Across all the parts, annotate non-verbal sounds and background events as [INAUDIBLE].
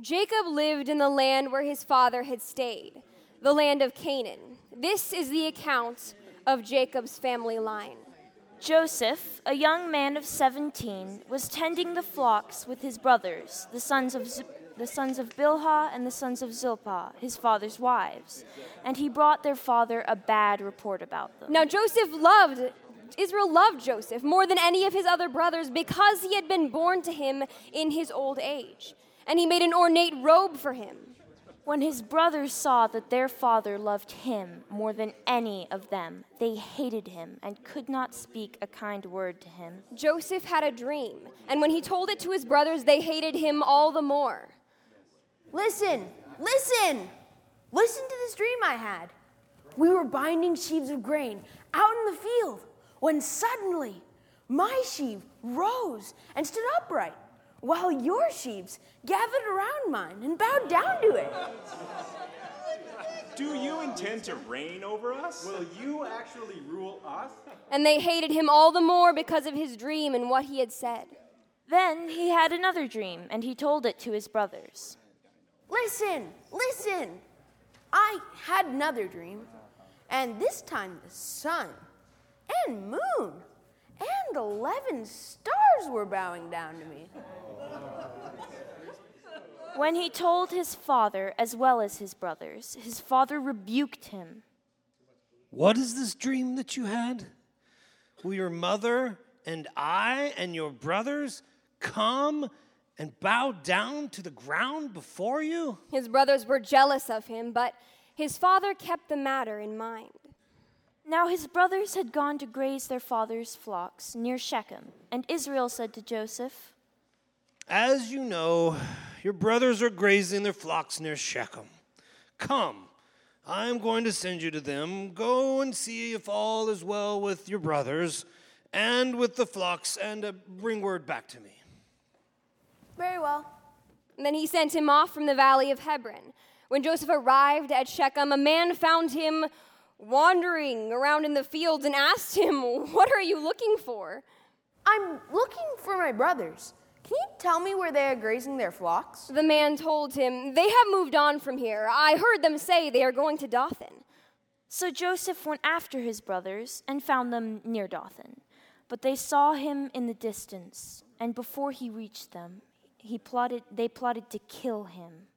Jacob lived in the land where his father had stayed, the land of Canaan. This is the account of Jacob's family line. Joseph, a young man of 17, was tending the flocks with his brothers, the sons of Z- the sons of Bilhah and the sons of Zilpah, his father's wives, and he brought their father a bad report about them. Now Joseph loved Israel loved Joseph more than any of his other brothers because he had been born to him in his old age, and he made an ornate robe for him. When his brothers saw that their father loved him more than any of them, they hated him and could not speak a kind word to him. Joseph had a dream, and when he told it to his brothers, they hated him all the more. Listen, listen, listen to this dream I had. We were binding sheaves of grain out in the field when suddenly my sheaf rose and stood upright, while your sheaves gathered around mine and bowed down to it. Do you intend to reign over us? Will you actually rule us? And they hated him all the more because of his dream and what he had said. Then he had another dream, and he told it to his brothers. Listen, listen. I had another dream, and this time the sun and moon and 11 stars were bowing down to me. When he told his father as well as his brothers, his father rebuked him. What is this dream that you had? Will your mother and I and your brothers come and bow down to the ground before you? His brothers were jealous of him, but his father kept the matter in mind. Now his brothers had gone to graze their father's flocks near Shechem, and Israel said to Joseph, As you know, your brothers are grazing their flocks near Shechem. Come, I am going to send you to them. Go and see if all is well with your brothers and with the flocks, and uh, bring word back to me. Very well. And then he sent him off from the valley of Hebron. When Joseph arrived at Shechem, a man found him wandering around in the fields and asked him, What are you looking for? I'm looking for my brothers. Can you tell me where they are grazing their flocks? The man told him, They have moved on from here. I heard them say they are going to Dothan. So Joseph went after his brothers and found them near Dothan. But they saw him in the distance, and before he reached them, he plotted, they plotted to kill him.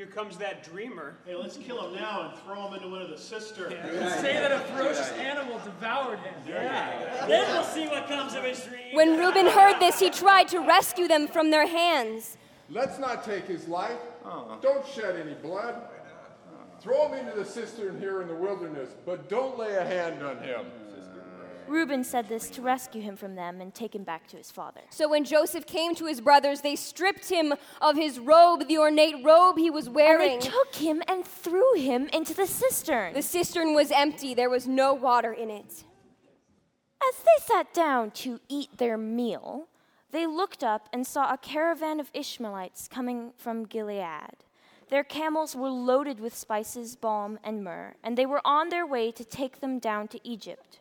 Here comes that dreamer. Hey, let's kill him now and throw him into one of the cisterns. Say that a ferocious animal devoured him. Yeah. Then we'll see what comes of his dream. When Reuben heard this, he tried to rescue them from their hands. Let's not take his life. Uh-uh. Don't shed any blood. Throw him into the cistern here in the wilderness, but don't lay a hand on him. Reuben said this to rescue him from them and take him back to his father. So when Joseph came to his brothers, they stripped him of his robe, the ornate robe he was And wearing. they took him and threw him into the cistern. the cistern was empty, there was no water in it. As they sat down to eat their meal, they looked up and saw a caravan of Ishmaelites coming from Gilead. Their camels were loaded with spices, balm, and myrrh, and they were on their way to take them down to Egypt.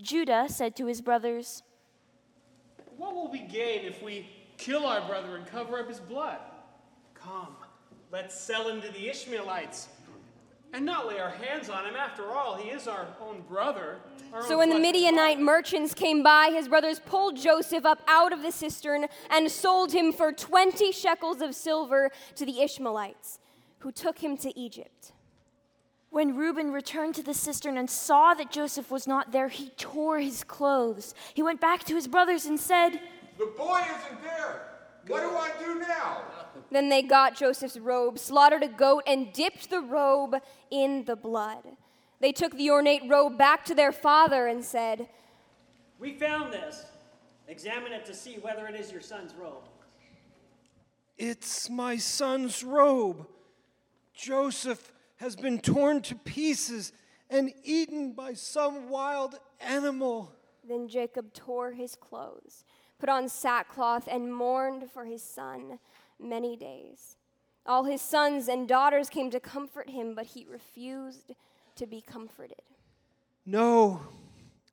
Judah said to his brothers, What will we gain if we kill our brother and cover up his blood? Come, let's sell him to the Ishmaelites and not lay our hands on him. After all, he is our own brother. our So own when the Midianite merchants came by, his brothers pulled Joseph up out of the cistern and sold him for 20 shekels of silver to the Ishmaelites, who took him to Egypt. When Reuben returned to the cistern and saw that Joseph was not there, he tore his clothes. He went back to his brothers and said, The boy isn't there. What do I do now? Then they got Joseph's robe, slaughtered a goat, and dipped the robe in the blood. They took the ornate robe back to their father and said, We found this. Examine it to see whether it is your son's robe. It's my son's robe. Joseph has been torn to pieces and eaten by some wild animal. Then Jacob tore his clothes, put on sackcloth, and mourned for his son many days. All his sons and daughters came to comfort him, but he refused to be comforted. No,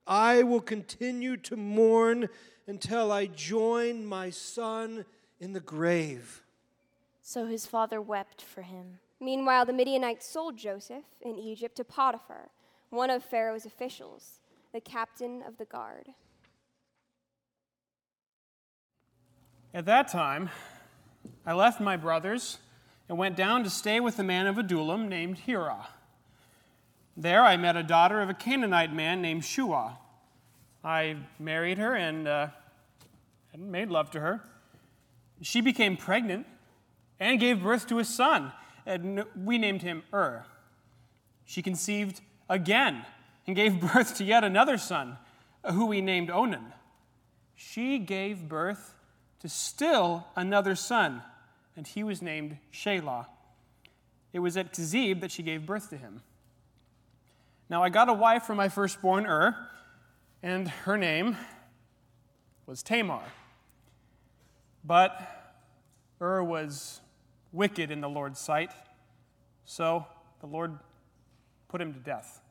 I will continue to mourn until I join my son in the grave. So his father wept for him. Meanwhile, the Midianites sold Joseph in Egypt to Potiphar, one of Pharaoh's officials, the captain of the guard. At that time, I left my brothers and went down to stay with a man of Adullam named Hira. There I met a daughter of a Canaanite man named Shua. I married her and uh, made love to her. She became pregnant and gave birth to a son, and we named him Ur. She conceived again and gave [LAUGHS] birth to yet another son, uh, who we named Onan. She gave birth to still another son, and he was named Shelah. It was at Kezib that she gave birth to him. Now I got a wife for my firstborn Ur, and her name was Tamar. But Ur was wicked in the Lord's sight, so the Lord put him to death.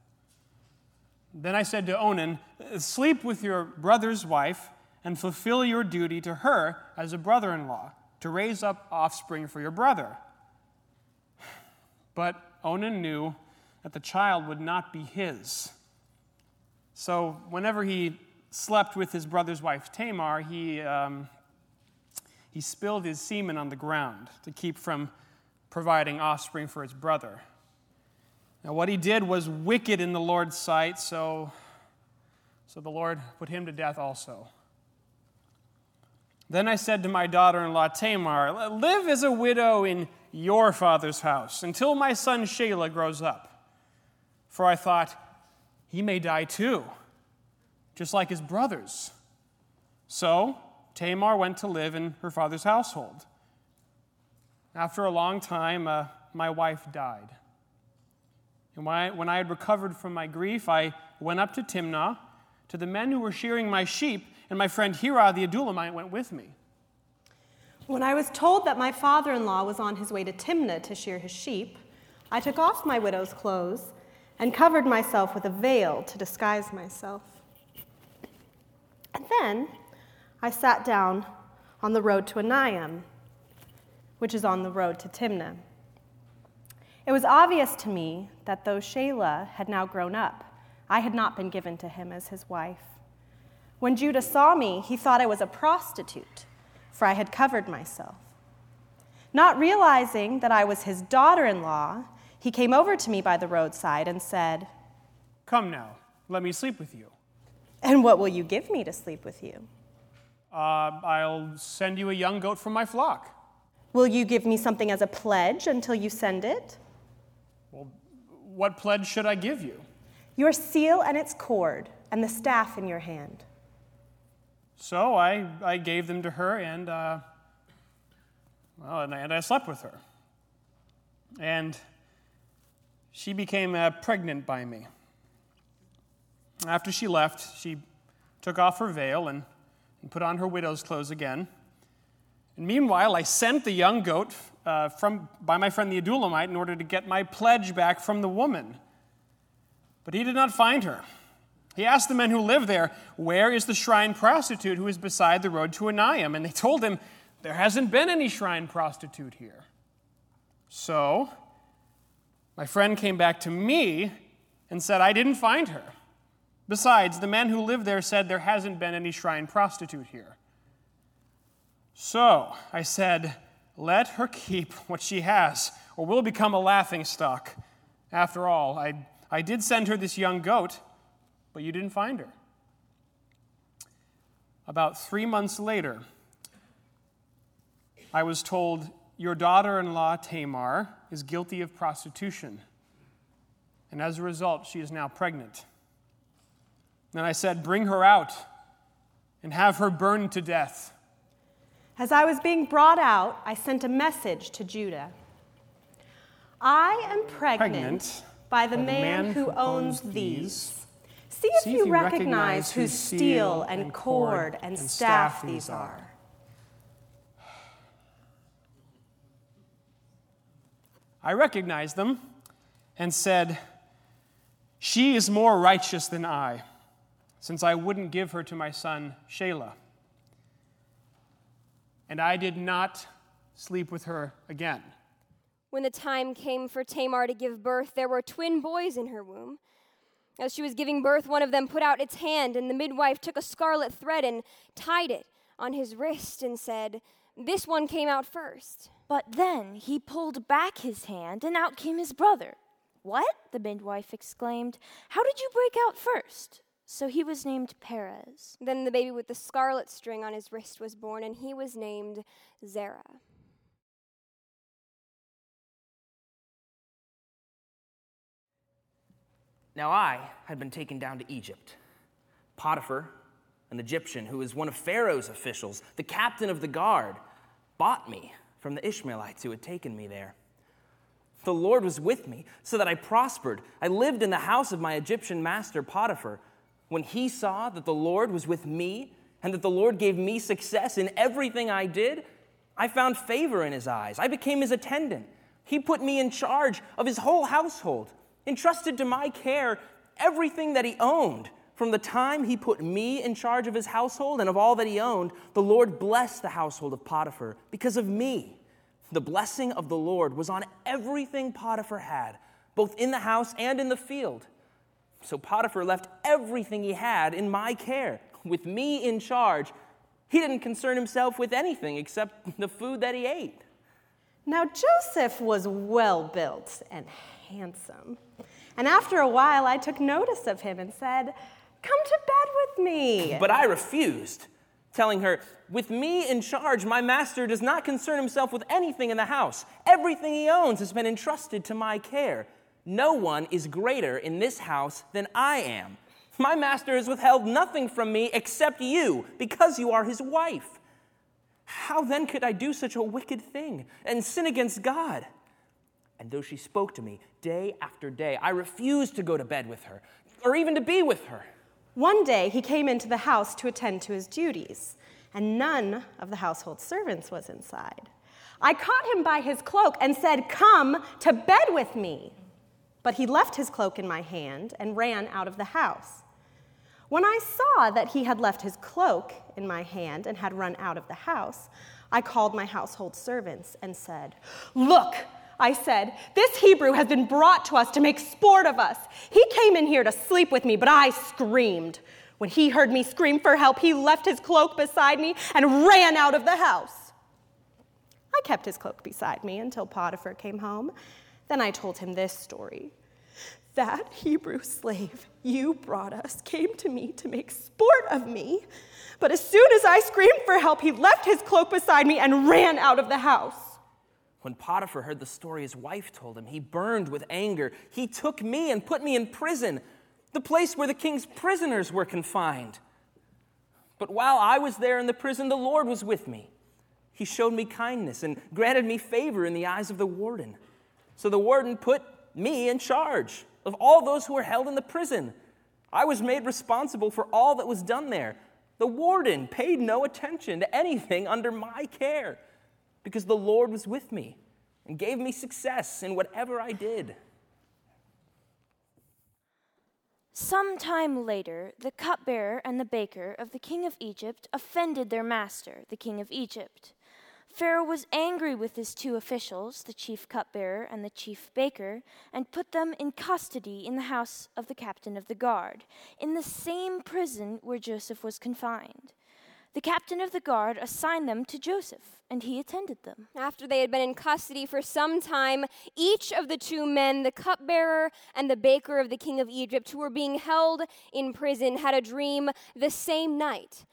Then I said to Onan, Sleep with your brother's wife and fulfill your duty to her as a brother in law, to raise up offspring for your brother. But Onan knew that the child would not be his. So whenever he slept with his brother's wife Tamar, he, um, he spilled his semen on the ground to keep from providing offspring for his brother. Now, what he did was wicked in the Lord's sight, so, so the Lord put him to death also. Then I said to my daughter in law Tamar, Live as a widow in your father's house until my son Shelah grows up. For I thought, he may die too, just like his brothers. So Tamar went to live in her father's household. After a long time, uh, my wife died. And when I, when I had recovered from my grief, I went up to Timnah to the men who were shearing my sheep and my friend Hira the Adullamite went with me. When I was told that my father in law was on his way to Timnah to shear his sheep, I took off my widow's clothes and covered myself with a veil to disguise myself. And then I sat down on the road to Enayim, which is on the road to Timnah. It was obvious to me that though Shelah had now grown up, I had not been given to him as his wife. When Judah saw me, he thought I was a prostitute, for I had covered myself. Not realizing that I was his daughter in law, he came over to me by the roadside and said, Come now, let me sleep with you. And what will you give me to sleep with you? Uh, I'll send you a young goat from my flock. Will you give me something as a pledge until you send it? Well, what pledge should I give you? Your seal and its cord, and the staff in your hand. So I, I gave them to her, and, uh, well, and I, and I slept with her. And she became uh, pregnant by me. After she left, she took off her veil and, and put on her widow's clothes again. And meanwhile, I sent the young goat uh, from, by my friend the Adullamite in order to get my pledge back from the woman. But he did not find her. He asked the men who lived there, Where is the shrine prostitute who is beside the road to Enayim? And they told him, There hasn't been any shrine prostitute here. So, my friend came back to me and said, I didn't find her. Besides, the men who lived there said there hasn't been any shrine prostitute here. So I said, Let her keep what she has, or we'll become a laughing stock. After all, I, I did send her this young goat but you didn't find her. About three months later, I was told, Your daughter in law, Tamar, is guilty of prostitution. And as a result, she is now pregnant. Then I said, Bring her out and have her burned to death. As I was being brought out, I sent a message to Judah I am pregnant, pregnant by the, by man, man, who owns these. See if, See you, if you recognize, recognize whose steel and cord and staff these are. I recognized them and said, She is more righteous than I, since I wouldn't give her to my son Shelah. And I did not sleep with her again. When the time came for Tamar to give birth, there were twin boys in her womb. As she was giving birth, one of them put out its hand, and the midwife took a scarlet thread and tied it on his wrist and said, This one came out first. But then he pulled back his hand, and out came his brother. What? the midwife exclaimed. How did you break out first? So he was named Perez. Then the baby with the scarlet string on his wrist was born, and he was named Zerah. Now I had been taken down to Egypt. Potiphar, an Egyptian who was one of Pharaoh's officials, the captain of the guard, bought me from the Ishmaelites who had taken me there. The Lord was with me so that I prospered. I lived in the house of my Egyptian master Potiphar. When he saw that the Lord was with me and that the Lord gave me success in everything I did, I found favor in his eyes. I became his attendant. He put me in charge of his whole household entrusted to my care everything that he owned. From the time he put me in charge of his household and of all that he owned, the Lord blessed the household of Potiphar because of me. The blessing of the Lord was on everything Potiphar had, both in the house and in the field. So Potiphar left everything he had in my care, with me in charge. He didn't concern himself with anything except the food that he ate. Now, Joseph was well built and handsome. And after a while, I took notice of him and said, Come to bed with me. But I refused, telling her, With me in charge, my master does not concern himself with anything in the house. Everything he owns has been entrusted to my care. No one is greater in this house than I am. My master has withheld nothing from me except you, because you are his wife. How then could I do such a wicked thing and sin against God? And though she spoke to me day after day, I refused to go to bed with her or even to be with her. One day he came into the house to attend to his duties, and none of the household servants was inside. I caught him by his cloak and said, Come to bed with me. But he left his cloak in my hand and ran out of the house. When I saw that he had left his cloak in my hand and had run out of the house, I called my household servants and said, Look, I said, This Hebrew has been brought to us to make sport of us. He came in here to sleep with me, but I screamed. When he heard me scream for help, he left his cloak beside me and ran out of the house. I kept his cloak beside me until Potiphar came home. Then I told him this story. That Hebrew slave you brought us came to me to make sport of me. But as soon as I screamed for help, he left his cloak beside me and ran out of the house. When Potiphar heard the story his wife told him, he burned with anger. He took me and put me in prison, the place where the king's prisoners were confined. But while I was there in the prison, the Lord was with me. He showed me kindness and granted me favor in the eyes of the warden. So the warden put me in charge of all those who were held in the prison. I was made responsible for all that was done there. The warden paid no attention to anything under my care because the Lord was with me and gave me success in whatever I did. Some time later, the cupbearer and the baker of the king of Egypt offended their master, the king of Egypt. Pharaoh was angry with his two officials, the chief cupbearer and the chief baker, and put them in custody in the house of the captain of the guard, in the same prison where Joseph was confined. The captain of the guard assigned them to Joseph, and he attended them. After they had been in custody for some time, each of the two men, the cupbearer and the baker of the king of Egypt, who were being held in prison, had a dream the same night.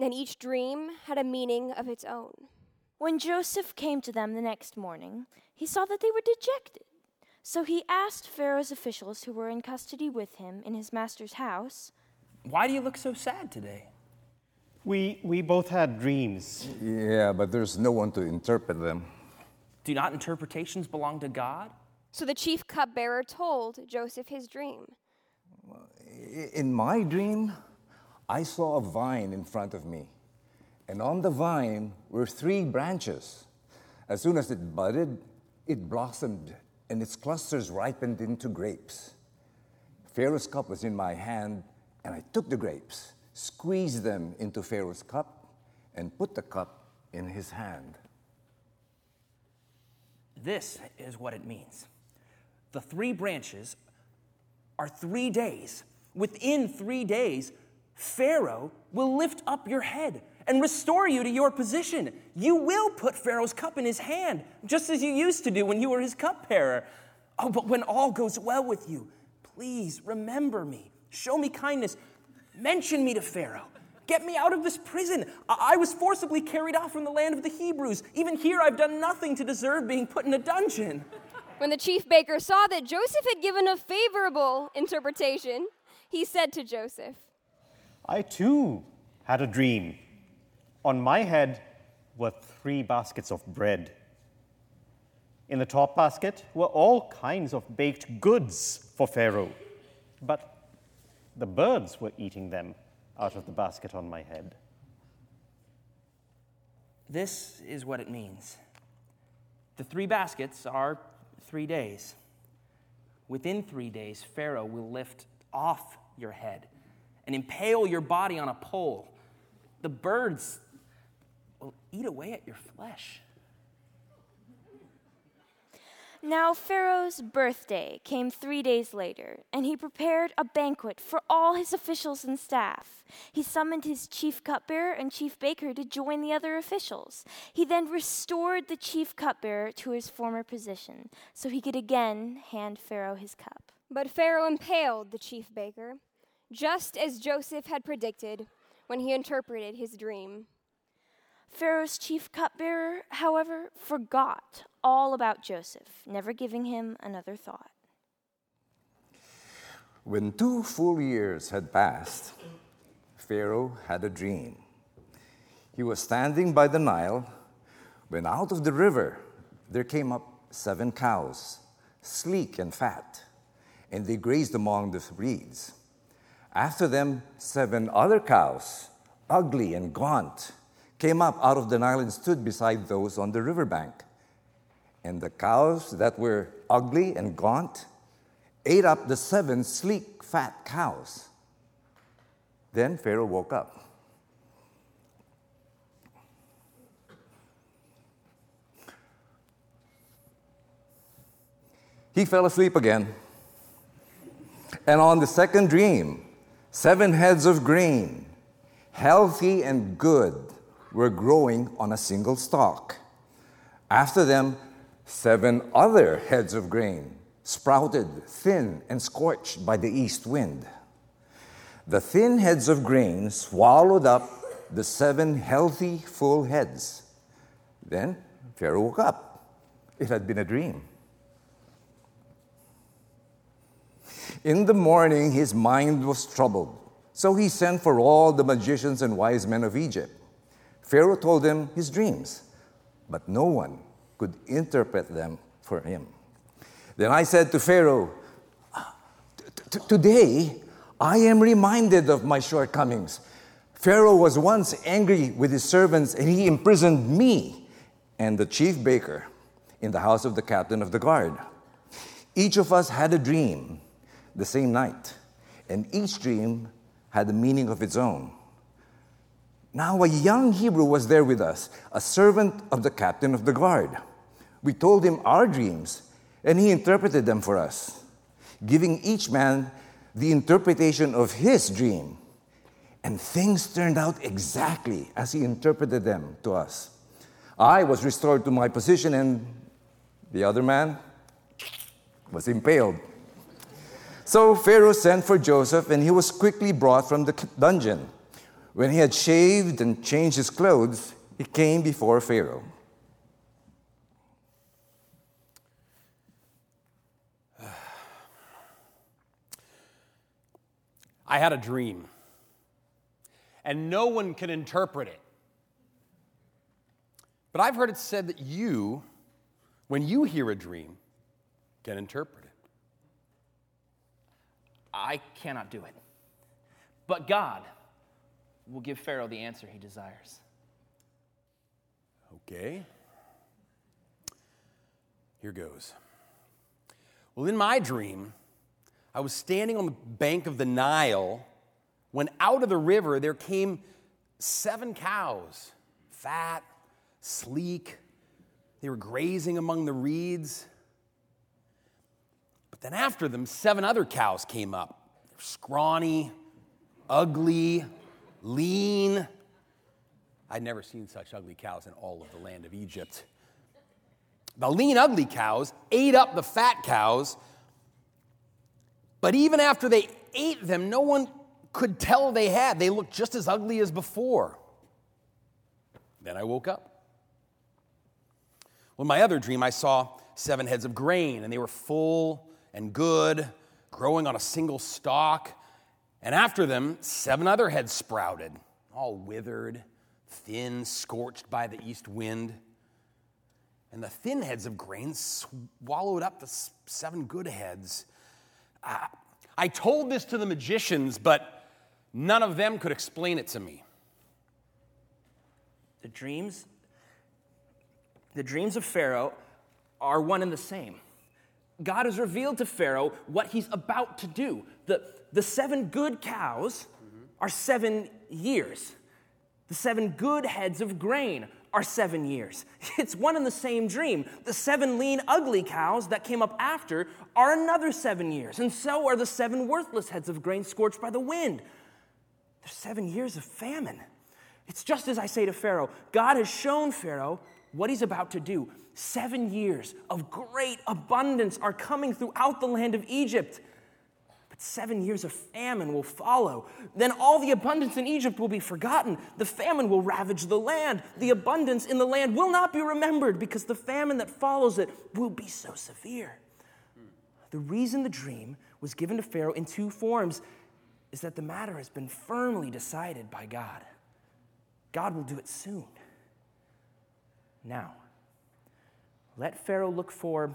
And each dream had a meaning of its own. When Joseph came to them the next morning, he saw that they were dejected. So he asked Pharaoh's officials who were in custody with him in his master's house, Why do you look so sad today? We, we both had dreams. Yeah, but there's no one to interpret them. Do not interpretations belong to God? So the chief cupbearer told Joseph his dream. In my dream, I saw a vine in front of me, and on the vine were three branches. As soon as it budded, it blossomed, and its clusters ripened into grapes. Pharaoh's cup was in my hand, and I took the grapes squeezed them into Pharaoh's cup, and put the cup in his hand. This is what it means. The three branches are three days. Within three days, Pharaoh will lift up your head and restore you to your position. You will put Pharaoh's cup in his hand, just as you used to do when you were his cupbearer. Oh, but when all goes well with you, please remember me. Show me kindness. Mention me to Pharaoh. Get me out of this prison. I-, I was forcibly carried off from the land of the Hebrews. Even here, I've done nothing to deserve being put in a dungeon. When the chief baker saw that Joseph had given a favorable interpretation, he said to Joseph, I too had a dream. On my head were three baskets of bread. In the top basket were all kinds of baked goods for Pharaoh, but the birds were eating them out of the basket on my head. This is what it means. The three baskets are three days. Within three days, Pharaoh will lift off your head and impale your body on a pole. The birds will eat away at your flesh. Now Pharaoh's birthday came three days later, and he prepared a banquet for all his officials and staff. He summoned his chief cupbearer and chief baker to join the other officials. He then restored the chief cupbearer to his former position, so he could again hand Pharaoh his cup. But Pharaoh impaled the chief baker, just as Joseph had predicted when he interpreted his dream. Pharaoh's chief cupbearer, however, forgot all about Joseph, never giving him another thought. When two full years had passed, Pharaoh had a dream. He was standing by the Nile when out of the river there came up seven cows, sleek and fat, and they grazed among the reeds. After them, seven other cows, ugly and gaunt came up out of the Nile and stood beside those on the riverbank. And the cows that were ugly and gaunt ate up the seven sleek, fat cows. Then Pharaoh woke up. He fell asleep again. And on the second dream, seven heads of grain, healthy and good, were growing on a single stalk. After them, seven other heads of grain sprouted, thin and scorched by the east wind. The thin heads of grain swallowed up the seven healthy, full heads. Then Pharaoh woke up. It had been a dream. In the morning, his mind was troubled. So he sent for all the magicians and wise men of Egypt. Pharaoh told him his dreams, but no one could interpret them for him. Then I said to Pharaoh, Today I am reminded of my shortcomings. Pharaoh was once angry with his servants and he imprisoned me and the chief baker in the house of the captain of the guard. Each of us had a dream the same night, and each dream had a meaning of its own. Now, a young Hebrew was there with us, a servant of the captain of the guard. We told him our dreams, and he interpreted them for us, giving each man the interpretation of his dream. And things turned out exactly as he interpreted them to us. I was restored to my position, and the other man was impaled. So Pharaoh sent for Joseph, and he was quickly brought from the dungeon. When he had shaved and changed his clothes, he came before Pharaoh. I had a dream, and no one can interpret it. But I've heard it said that you, when you hear a dream, can interpret it. I cannot do it. But God, will give Pharaoh the answer he desires. Okay. Here goes. Well, in my dream, I was standing on the bank of the Nile when out of the river there came seven cows, fat, sleek, They were grazing among the reeds. But then after them, seven other cows came up. They were scrawny, ugly, lean. I'd never seen such ugly cows in all of the land of Egypt. The lean, ugly cows ate up the fat cows, but even after they ate them, no one could tell they had. They looked just as ugly as before. Then I woke up. Well, in my other dream, I saw seven heads of grain, and they were full and good, growing on a single stalk. And after them, seven other heads sprouted, all withered, thin, scorched by the east wind. And the thin heads of grain swallowed up the seven good heads. Uh, I told this to the magicians, but none of them could explain it to me. The dreams, the dreams of Pharaoh are one and the same. God has revealed to Pharaoh what he's about to do. The, the seven good cows are seven years. The seven good heads of grain are seven years. [LAUGHS] It's one and the same dream. The seven lean, ugly cows that came up after are another seven years. And so are the seven worthless heads of grain scorched by the wind. There's seven years of famine. It's just as I say to Pharaoh God has shown Pharaoh what he's about to do. Seven years of great abundance are coming throughout the land of Egypt. But seven years of famine will follow. Then all the abundance in Egypt will be forgotten. The famine will ravage the land. The abundance in the land will not be remembered because the famine that follows it will be so severe. The reason the dream was given to Pharaoh in two forms is that the matter has been firmly decided by God. God will do it soon. Now, let Pharaoh look for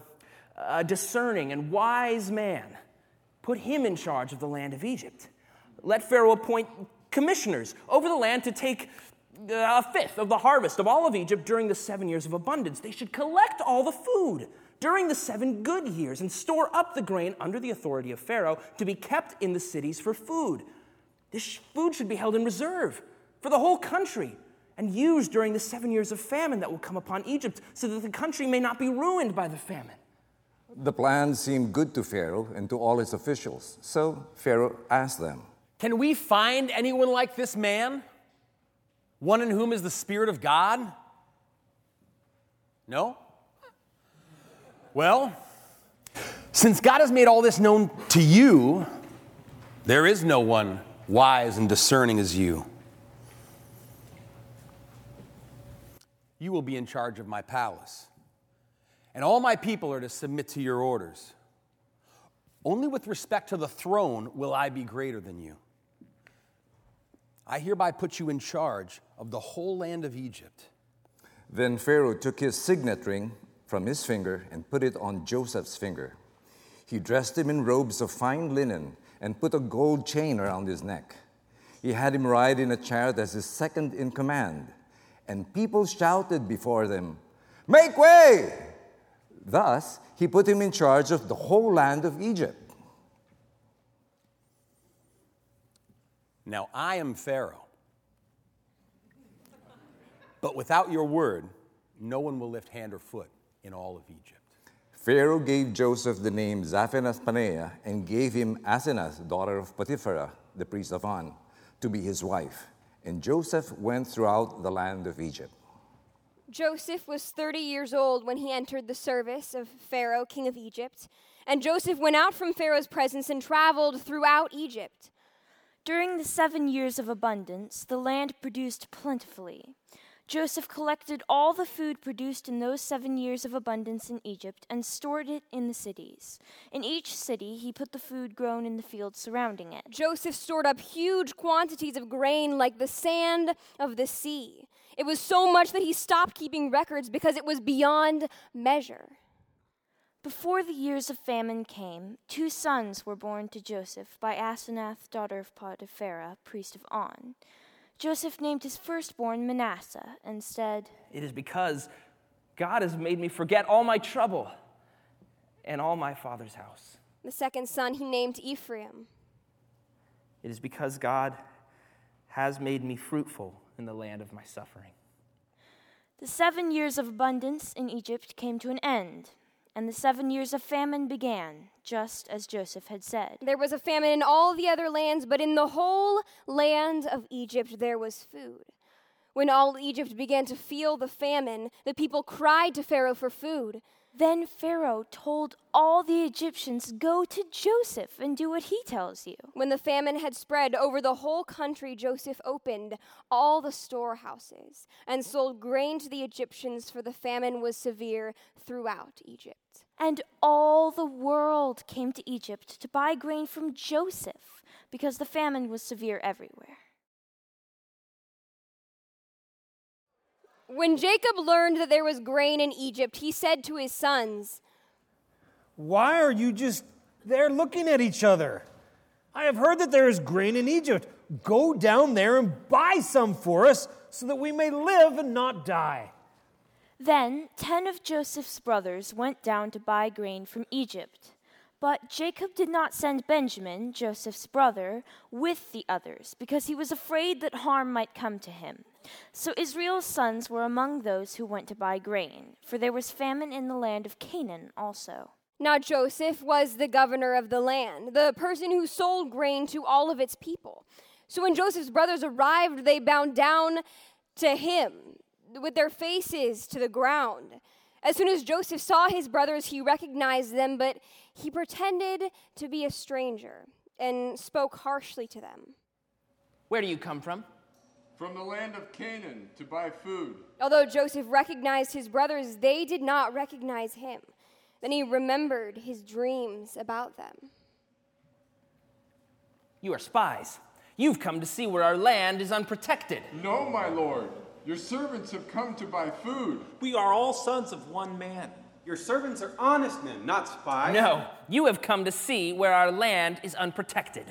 a discerning and wise man. Put him in charge of the land of Egypt. Let Pharaoh appoint commissioners over the land to take uh, a fifth of the harvest of all of Egypt during the seven years of abundance. They should collect all the food during the seven good years and store up the grain under the authority of Pharaoh to be kept in the cities for food. This food should be held in reserve for the whole country and used during the seven years of famine that will come upon Egypt, so that the country may not be ruined by the famine. The plan seemed good to Pharaoh and to all his officials, so Pharaoh asked them Can we find anyone like this man? One in whom is the Spirit of God? No? Well, since God has made all this known to you, there is no one wise and discerning as you. You will be in charge of my palace, and all my people are to submit to your orders. Only with respect to the throne will I be greater than you. I hereby put you in charge of the whole land of Egypt. Then Pharaoh took his signet ring from his finger and put it on Joseph's finger. He dressed him in robes of fine linen and put a gold chain around his neck. He had him ride in a chariot as his second in command and people shouted before them, Make way! Thus, he put him in charge of the whole land of Egypt. Now I am Pharaoh. But without your word, no one will lift hand or foot in all of Egypt. Pharaoh gave Joseph the name Zaphenath Paneah and gave him Asenath, daughter of Potiphera, the priest of On, to be his wife. And Joseph went throughout the land of Egypt. Joseph was 30 years old when he entered the service of Pharaoh, king of Egypt. And Joseph went out from Pharaoh's presence and traveled throughout Egypt. During the seven years of abundance, the land produced plentifully. Joseph collected all the food produced in those seven years of abundance in Egypt and stored it in the cities. In each city, he put the food grown in the fields surrounding it. Joseph stored up huge quantities of grain like the sand of the sea. It was so much that he stopped keeping records because it was beyond measure. Before the years of famine came, two sons were born to Joseph by Asenath, daughter of Potiphera, priest of On. Joseph named his firstborn Manasseh and said, It is because God has made me forget all my trouble and all my father's house. The second son he named Ephraim. It is because God has made me fruitful in the land of my suffering. The seven years of abundance in Egypt came to an end, and the seven years of famine began, just as Joseph had said. There was a famine in all the other lands, but in the whole land of Egypt there was food. When all Egypt began to feel the famine, the people cried to Pharaoh for food. Then Pharaoh told all the Egyptians, Go to Joseph and do what he tells you. When the famine had spread over the whole country, Joseph opened all the storehouses and sold grain to the Egyptians, for the famine was severe throughout Egypt. And all the world came to Egypt to buy grain from Joseph, because the famine was severe everywhere. When Jacob learned that there was grain in Egypt, he said to his sons, Why are you just there looking at each other? I have heard that there is grain in Egypt. Go down there and buy some for us so that we may live and not die. Then ten of Joseph's brothers went down to buy grain from Egypt. But Jacob did not send Benjamin, Joseph's brother, with the others, because he was afraid that harm might come to him. So Israel's sons were among those who went to buy grain, for there was famine in the land of Canaan also. Now Joseph was the governor of the land, the person who sold grain to all of its people. So when Joseph's brothers arrived, they bowed down to him with their faces to the ground. As soon as Joseph saw his brothers, he recognized them, but he pretended to be a stranger and spoke harshly to them. Where do you come from? From the land of Canaan to buy food. Although Joseph recognized his brothers, they did not recognize him. Then he remembered his dreams about them. You are spies. You've come to see where our land is unprotected. No, my lord. Your servants have come to buy food. We are all sons of one man. Your servants are honest men, not spies. No, you have come to see where our land is unprotected.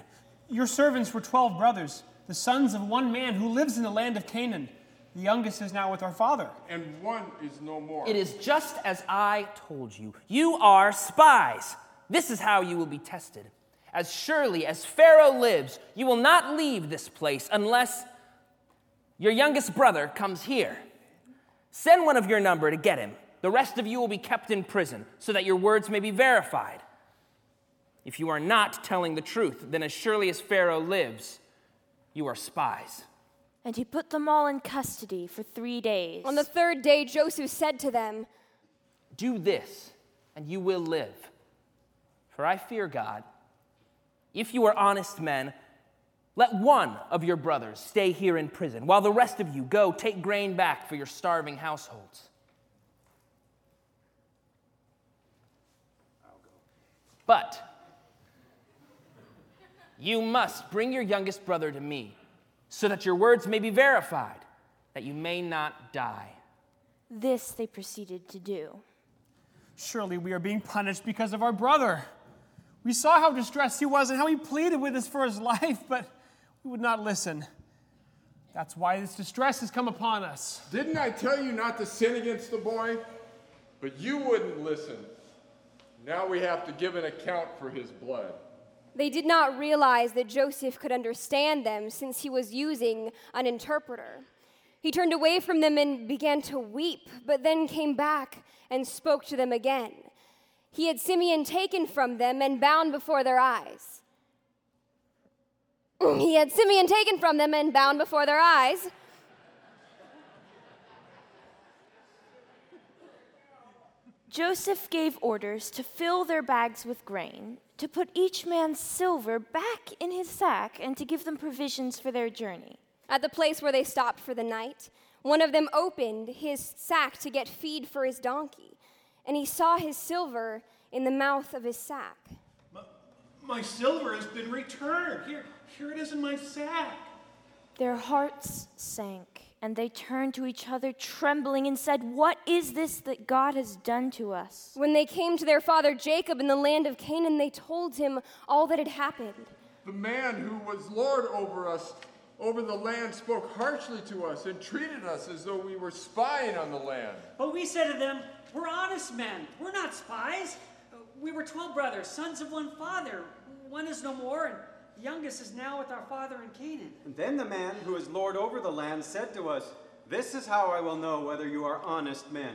Your servants were twelve brothers, the sons of one man who lives in the land of Canaan. The youngest is now with our father. And one is no more. It is just as I told you. You are spies. This is how you will be tested. As surely as Pharaoh lives, you will not leave this place unless your youngest brother comes here. Send one of your number to get him. The rest of you will be kept in prison so that your words may be verified. If you are not telling the truth, then as surely as Pharaoh lives, you are spies. And he put them all in custody for three days. On the third day, Joseph said to them, Do this, and you will live. For I fear God. If you are honest men, let one of your brothers stay here in prison, while the rest of you go take grain back for your starving households. But you must bring your youngest brother to me, so that your words may be verified, that you may not die. This they proceeded to do. Surely we are being punished because of our brother. We saw how distressed he was and how he pleaded with us for his [LAUGHS] life, but we would not listen. That's why this distress has come upon us. Didn't I tell you not to sin against the boy? But you wouldn't listen. Now we have to give an account for his blood. They did not realize that Joseph could understand them since he was using an interpreter. He turned away from them and began to weep, but then came back and spoke to them again. He had Simeon taken from them and bound before their eyes. He had Simeon taken from them and bound before their eyes. Joseph gave orders to fill their bags with grain, to put each man's silver back in his sack, and to give them provisions for their journey. At the place where they stopped for the night, one of them opened his sack to get feed for his donkey, and he saw his silver in the mouth of his sack. My, my silver has been returned. Here, here it is in my sack. Their hearts sank, and they turned to each other, trembling, and said, What is this that God has done to us? When they came to their father Jacob in the land of Canaan, they told him all that had happened. The man who was Lord over us, over the land, spoke harshly to us and treated us as though we were spying on the land. But we said to them, We're honest men. We're not spies. We were 12 brothers, sons of one father. One is no more, and the youngest is now with our father in Canaan. And then the man who is lord over the land said to us, This is how I will know whether you are honest men.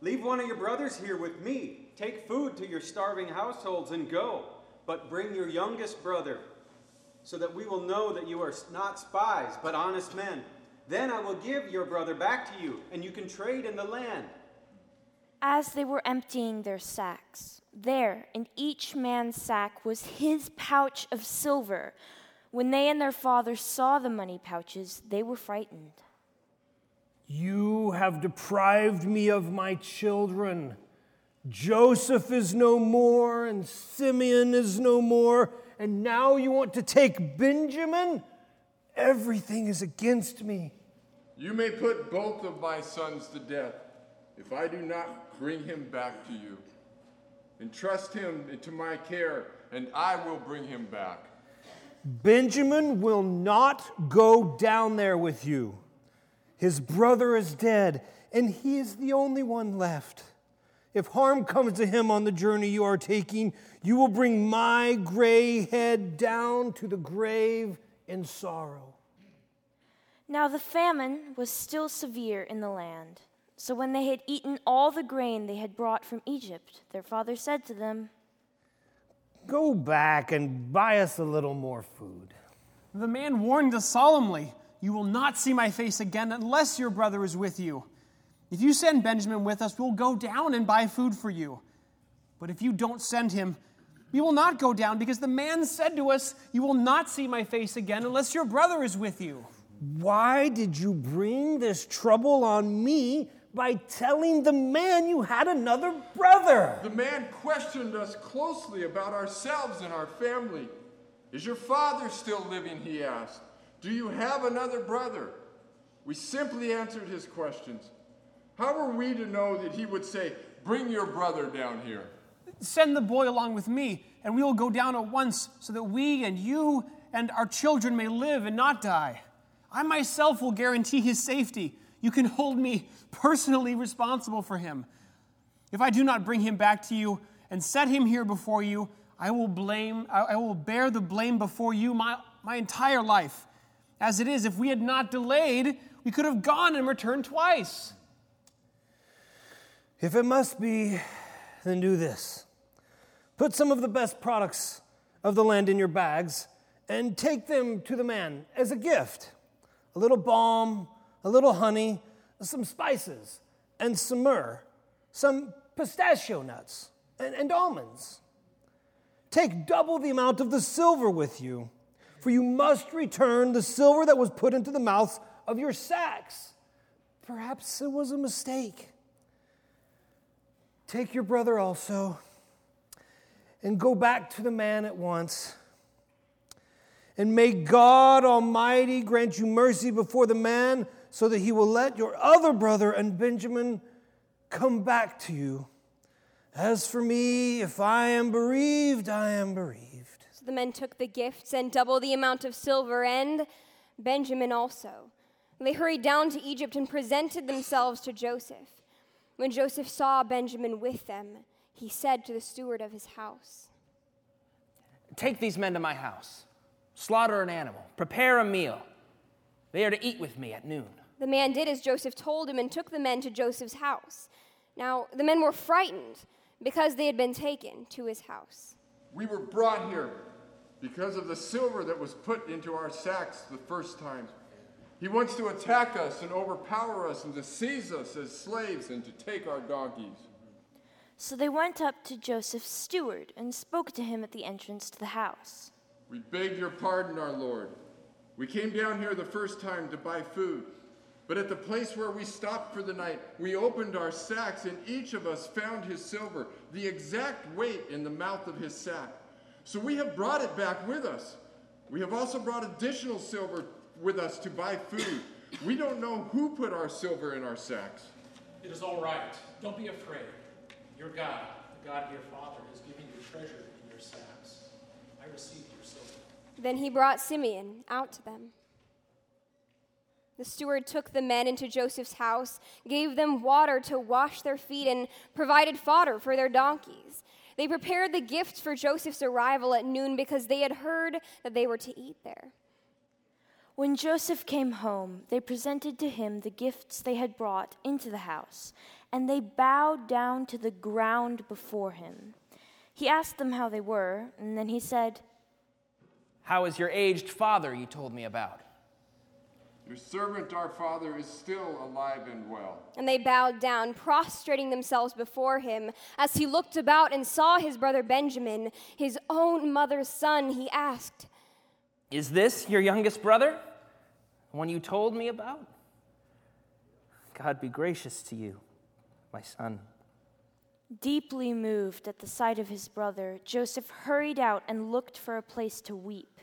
Leave one of your brothers here with me. Take food to your starving households and go. But bring your youngest brother, so that we will know that you are not spies, but honest men. Then I will give your brother back to you, and you can trade in the land. As they were emptying their sacks, there in each man's sack was his pouch of silver. When they and their father saw the money pouches, they were frightened. You have deprived me of my children. Joseph is no more, and Simeon is no more, and now you want to take Benjamin? Everything is against me. You may put both of my sons to death if I do not bring him back to you. Entrust him into my care, and I will bring him back. Benjamin will not go down there with you. His brother is dead, and he is the only one left. If harm comes to him on the journey you are taking, you will bring my gray head down to the grave in sorrow. Now the famine was still severe in the land. So when they had eaten all the grain they had brought from Egypt, their father said to them, Go back and buy us a little more food. The man warned us solemnly You will not see my face again unless your brother is with you. If you send Benjamin with us, we'll go down and buy food for you. But if you don't send him, we will not go down because the man said to us, You will not see my face again unless your brother is with you. Why did you bring this trouble on me by telling the man you had another brother? The man questioned us closely about ourselves and our family. Is your father still living? He asked. Do you have another brother? We simply answered his questions. How were we to know that he would say, Bring your brother down here? Send the boy along with me, and we will go down at once so that we and you and our children may live and not die. I myself will guarantee his safety. You can hold me personally responsible for him. If I do not bring him back to you and set him here before you, I will blame I will bear the blame before you my, my entire life. As it is, if we had not delayed, we could have gone and returned twice. If it must be, then do this. Put some of the best products of the land in your bags and take them to the man as a gift a little balm, a little honey, some spices, and some myrrh, some pistachio nuts, and, and almonds. Take double the amount of the silver with you, for you must return the silver that was put into the mouths of your sacks. Perhaps it was a mistake. Take your brother also and go back to the man at once and may God Almighty grant you mercy before the man, so that he will let your other brother and Benjamin come back to you. As for me, if I am bereaved, I am bereaved. So the men took the gifts and double the amount of silver, and Benjamin also. They hurried down to Egypt and presented themselves to Joseph. When Joseph saw Benjamin with them, he said to the steward of his house, Take these men to my house slaughter an animal, prepare a meal. They are to eat with me at noon. The man did as Joseph told him and took the men to Joseph's house. Now, the men were frightened because they had been taken to his house. We were brought here because of the silver that was put into our sacks the first time. He wants to attack us and overpower us and to seize us as slaves and to take our donkeys. So they went up to Joseph's steward and spoke to him at the entrance to the house. We beg your pardon, our Lord. We came down here the first time to buy food. But at the place where we stopped for the night, we opened our sacks, and each of us found his silver, the exact weight in the mouth of his sack. So we have brought it back with us. We have also brought additional silver with us to buy food. We don't know who put our silver in our sacks. It is all right. Don't be afraid. Your God, the God of your father, has given you treasure in your sacks. I silver. Then he brought Simeon out to them. The steward took the men into Joseph's house, gave them water to wash their feet, and provided fodder for their donkeys. They prepared the gifts for Joseph's arrival at noon because they had heard that they were to eat there. When Joseph came home, they presented to him the gifts they had brought into the house, and they bowed down to the ground before him. He asked them how they were, and then he said, How is your aged father you told me about? Your servant, our father, is still alive and well. And they bowed down, prostrating themselves before him. As he looked about and saw his brother Benjamin, his own mother's son, he asked, Is this your youngest brother? The one you told me about? God be gracious to you, my son. Deeply moved at the sight of his brother, Joseph hurried out and looked for a place to weep.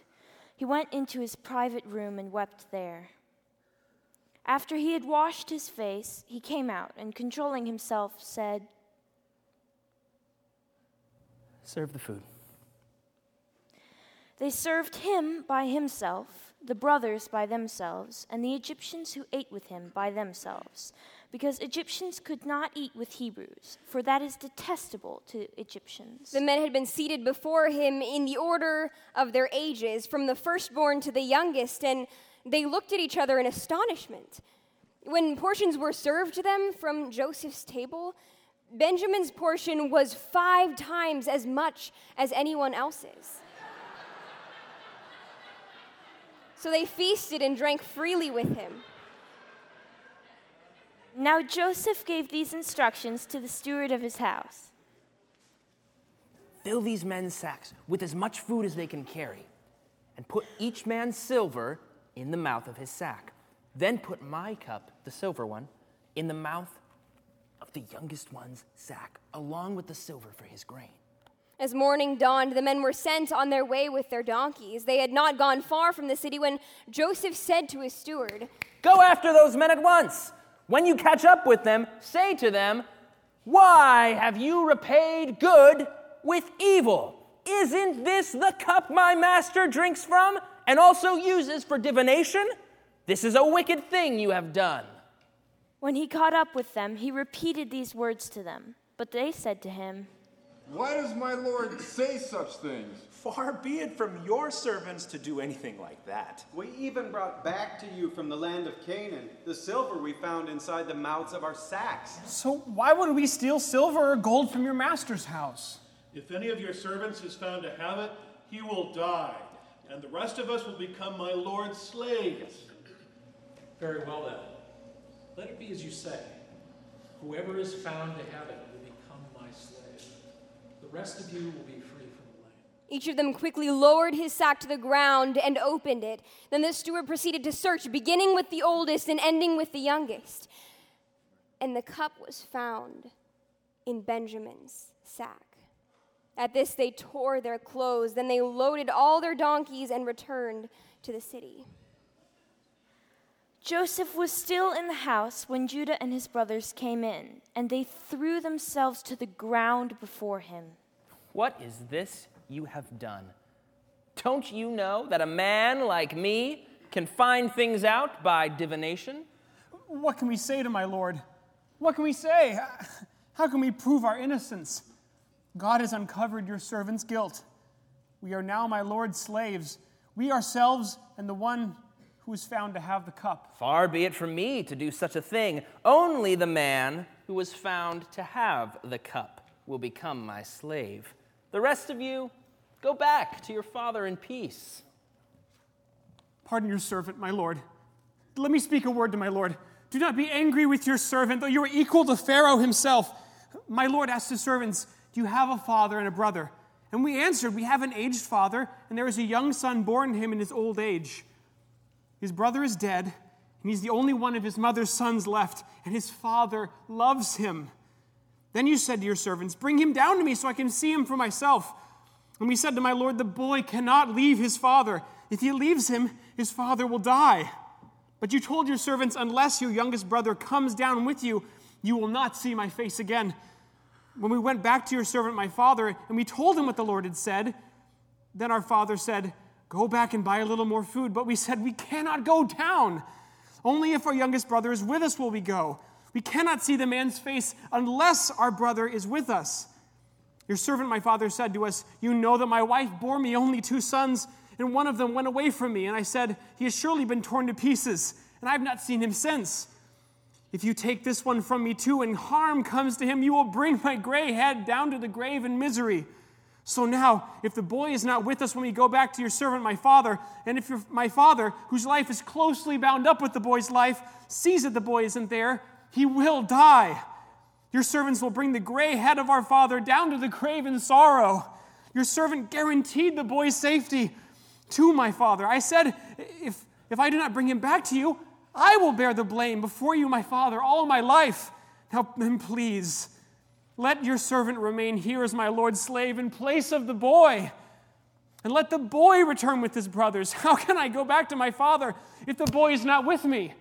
He went into his private room and wept there. After he had washed his face, he came out and, controlling himself, said, Serve the food. They served him by himself, the brothers by themselves, and the Egyptians who ate with him by themselves, because Egyptians could not eat with Hebrews, for that is detestable to Egyptians. The men had been seated before him in the order of their ages, from the firstborn to the youngest, and they looked at each other in astonishment. When portions were served to them from Joseph's table, Benjamin's portion was five times as much as anyone else's. So they feasted and drank freely with him. Now Joseph gave these instructions to the steward of his house Fill these men's sacks with as much food as they can carry, and put each man's silver in the mouth of his sack. Then put my cup, the silver one, in the mouth of the youngest one's sack, along with the silver for his grain. As morning dawned, the men were sent on their way with their donkeys. They had not gone far from the city when Joseph said to his steward, Go after those men at once. When you catch up with them, say to them, Why have you repaid good with evil? Isn't this the cup my master drinks from and also uses for divination? This is a wicked thing you have done. When he caught up with them, he repeated these words to them. But they said to him, Why does my Lord say such things? Far be it from your servants to do anything like that. We even brought back to you from the land of Canaan the silver we found inside the mouths of our sacks. So why would we steal silver or gold from your master's house? If any of your servants is found to have it, he will die, and the rest of us will become my lord's slaves. Very well then. Let it be as you say. Whoever is found to have it will become my slave. The rest of you will be free from the land. Each of them quickly lowered his sack to the ground and opened it. Then the steward proceeded to search, beginning with the oldest and ending with the youngest. And the cup was found in Benjamin's sack. At this, they tore their clothes. Then they loaded all their donkeys and returned to the city. Joseph was still in the house when Judah and his brothers came in, and they threw themselves to the ground before him. What is this you have done? Don't you know that a man like me can find things out by divination? What can we say to my Lord? What can we say? How can we prove our innocence? God has uncovered your servant's guilt. We are now my Lord's slaves, we ourselves and the one who is found to have the cup. Far be it from me to do such a thing. Only the man who was found to have the cup will become my slave. The rest of you, go back to your father in peace. Pardon your servant, my Lord. Let me speak a word to my Lord. Do not be angry with your servant, though you are equal to Pharaoh himself. My Lord asked his servants, Do you have a father and a brother? And we answered, We have an aged father, and there is a young son born to him in his old age. His brother is dead, and he's the only one of his mother's sons left, and his father loves him. Then you said to your servants, Bring him down to me so I can see him for myself. And we said to my Lord, The boy cannot leave his father. If he leaves him, his father will die. But you told your servants, Unless your youngest brother comes down with you, you will not see my face again. When we went back to your servant, my father, and we told him what the Lord had said, then our father said, Go back and buy a little more food. But we said, We cannot go down. Only if our youngest brother is with us will we go. We cannot see the man's face unless our brother is with us. Your servant, my father, said to us, You know that my wife bore me only two sons, and one of them went away from me, and I said, He has surely been torn to pieces, and I have not seen him since. If you take this one from me too, and harm comes to him, you will bring my gray head down to the grave in misery. So now, if the boy is not with us when we go back to your servant, my father, and if my father, whose life is closely bound up with the boy's life, sees that the boy isn't there, he will die. Your servants will bring the gray head of our father down to the grave in sorrow. Your servant guaranteed the boy's safety to my father. I said, if, if I do not bring him back to you, I will bear the blame before you, my father, all my life. Now, then, please, let your servant remain here as my Lord's slave in place of the boy. And let the boy return with his brothers. [LAUGHS] How can I go back to my father if the boy is not with me?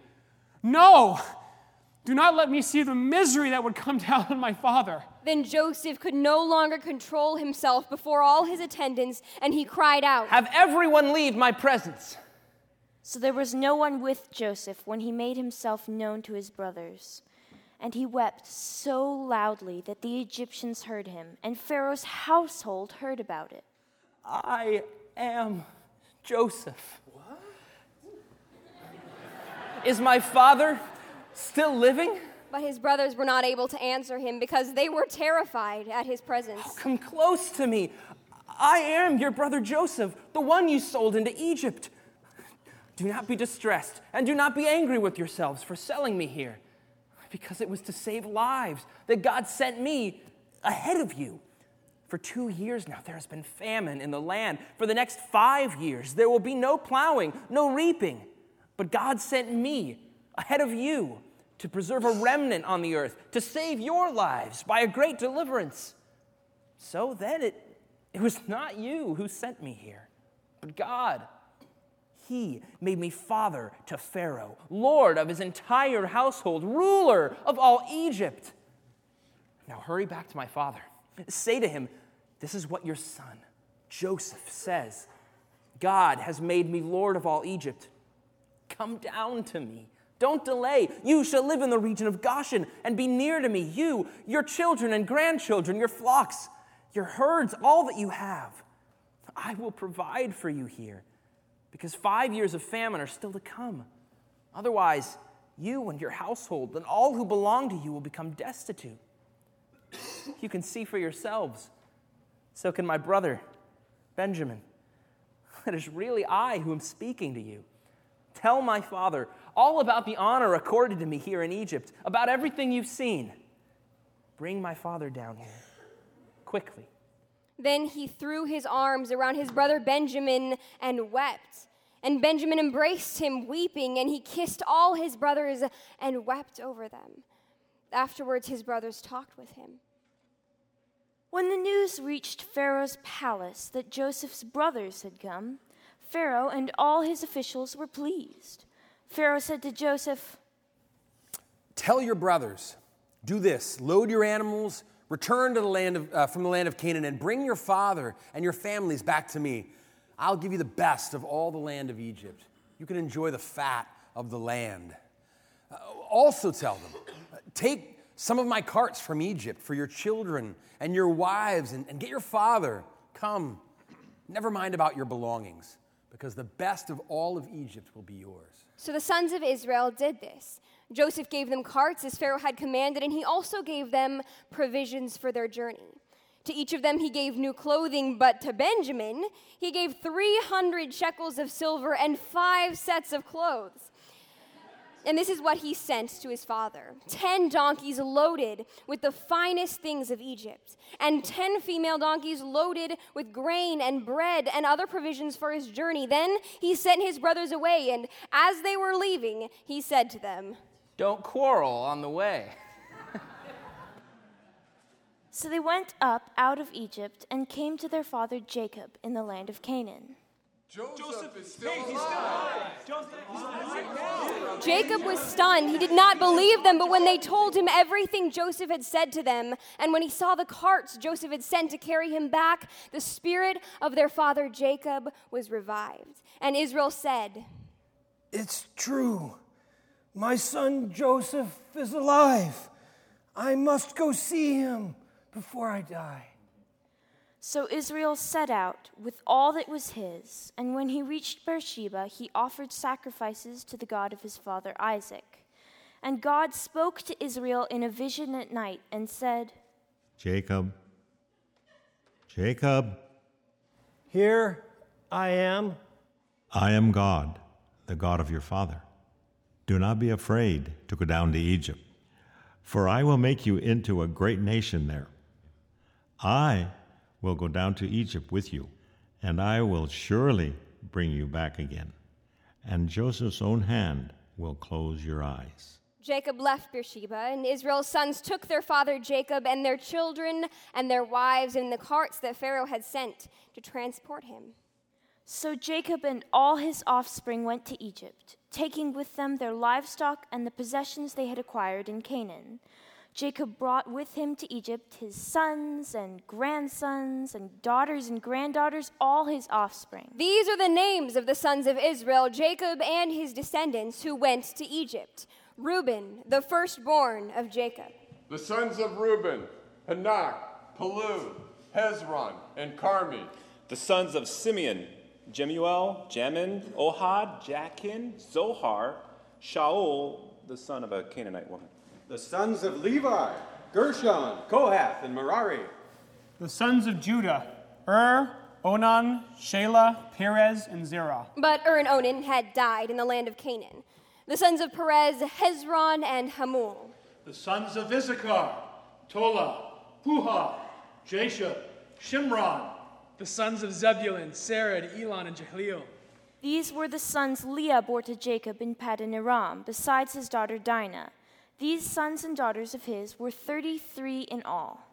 No, do not let me see the misery that would come [LAUGHS] down on my father. Then Joseph could no longer control himself before all his attendants, and he cried out, Have everyone leave my presence. So there was no one with Joseph when he made himself known to his brothers. And he wept so loudly that the Egyptians heard him, and Pharaoh's household heard about it. I am Joseph. What? Is my father still living? But his brothers were not able to answer him because they were terrified at his presence. Oh, come close to me. I am your brother Joseph, the one you sold into Egypt. Do not be distressed, and do not be angry with yourselves for selling me here, because it was to save lives that God sent me ahead of you. For two years now, there has been famine in the land. For the next five years, there will be no plowing, no reaping. But God sent me ahead of you to preserve a remnant on the earth, to save your lives by a great deliverance. So then it, it was not you who sent me here, but God. He made me father to Pharaoh, lord of his entire household, ruler of all Egypt. Now hurry back to my father. Say to him, This is what your son, Joseph, says God has made me lord of all Egypt. Come down to me don't delay. You shall live in the region of Goshen and be near to me, you, your children and grandchildren, your flocks, your herds, all that you have. I will provide for you here, because five years of famine are still to come. Otherwise, you and your household and all who belong to you will become destitute. You can see for yourselves. So can my brother, Benjamin. It is really I who am speaking to you. Tell my father all about the honor accorded to me here in Egypt, about everything you've seen. Bring my father down here quickly. Then he threw his arms around his brother Benjamin and wept. And Benjamin embraced him, weeping, and he kissed all his brothers and wept over them. Afterwards, his brothers talked with him. When the news reached Pharaoh's palace that Joseph's brothers had come, Pharaoh and all his officials were pleased. Pharaoh said to Joseph, Tell your brothers, do this load your animals, return to the land of, uh, from the land of Canaan, and bring your father and your families back to me. I'll give you the best of all the land of Egypt. You can enjoy the fat of the land. Uh, also, tell them, take some of my carts from Egypt for your children and your wives, and, and get your father. Come, never mind about your belongings, because the best of all of Egypt will be yours. So the sons of Israel did this. Joseph gave them carts as Pharaoh had commanded, and he also gave them provisions for their journey. To each of them he gave new clothing, but to Benjamin he gave 300 shekels of silver and five sets of clothes. And this is what he sent to his father 10 donkeys loaded with the finest things of Egypt, and 10 female donkeys loaded with grain and bread and other provisions for his journey. Then he sent his brothers away, and as they were leaving, he said to them, Don't quarrel on the way. so they went up out of Egypt and came to their father Jacob in the land of Canaan. Joseph, is still alive. Jacob was stunned. He did not believe them, but when they told him everything Joseph had said to them, and when he saw the carts Joseph had sent to carry him back, the spirit of their father Jacob was revived. And Israel said, It's true. My son Joseph is alive. I must go see him before I die. So Israel set out with all that was his, and when he reached Beersheba, he offered sacrifices to the God of his father Isaac. And God spoke to Israel in a vision at night and said, Jacob, Jacob, Here I am. I am God, the God of your father. Do not be afraid to go down to Egypt, for I will make you into a great nation there. I will go down to Egypt with you, and I will surely bring you back again. And Joseph's own hand will close your eyes. Jacob left Beersheba, and Israel's sons took their father Jacob and their children and their wives in the carts that Pharaoh had sent to transport him. So Jacob and all his offspring went to Egypt, taking with them their livestock and the possessions they had acquired in Canaan. Jacob brought with him to Egypt his sons and grandsons and daughters and granddaughters, all his offspring. These are the names of the sons of Israel, Jacob and his descendants, who went to Egypt. Reuben, the firstborn of Jacob. The sons of Reuben, Hanok, Palu, Hezron, and Carmi. The sons of Simeon, Jemuel, Jamin, Ohad, Jachin, Zohar, Shaul, the son of a Canaanite woman. The sons of Levi, Gershon, Kohath, and Merari. The sons of Judah, Ur, Onan, Shelah, Perez, and Zerah. But Ur and Onan had died in the land of Canaan. The sons of Perez, Hezron, and Hamul. The sons of Issachar, Tola, Puah, Jashub, Shimron. The sons of Zebulun, Sered, Elon, and Jahleel. These were the sons Leah bore to Jacob in Paddan Aram, besides his daughter Dinah. These sons and daughters of his were 33 in all.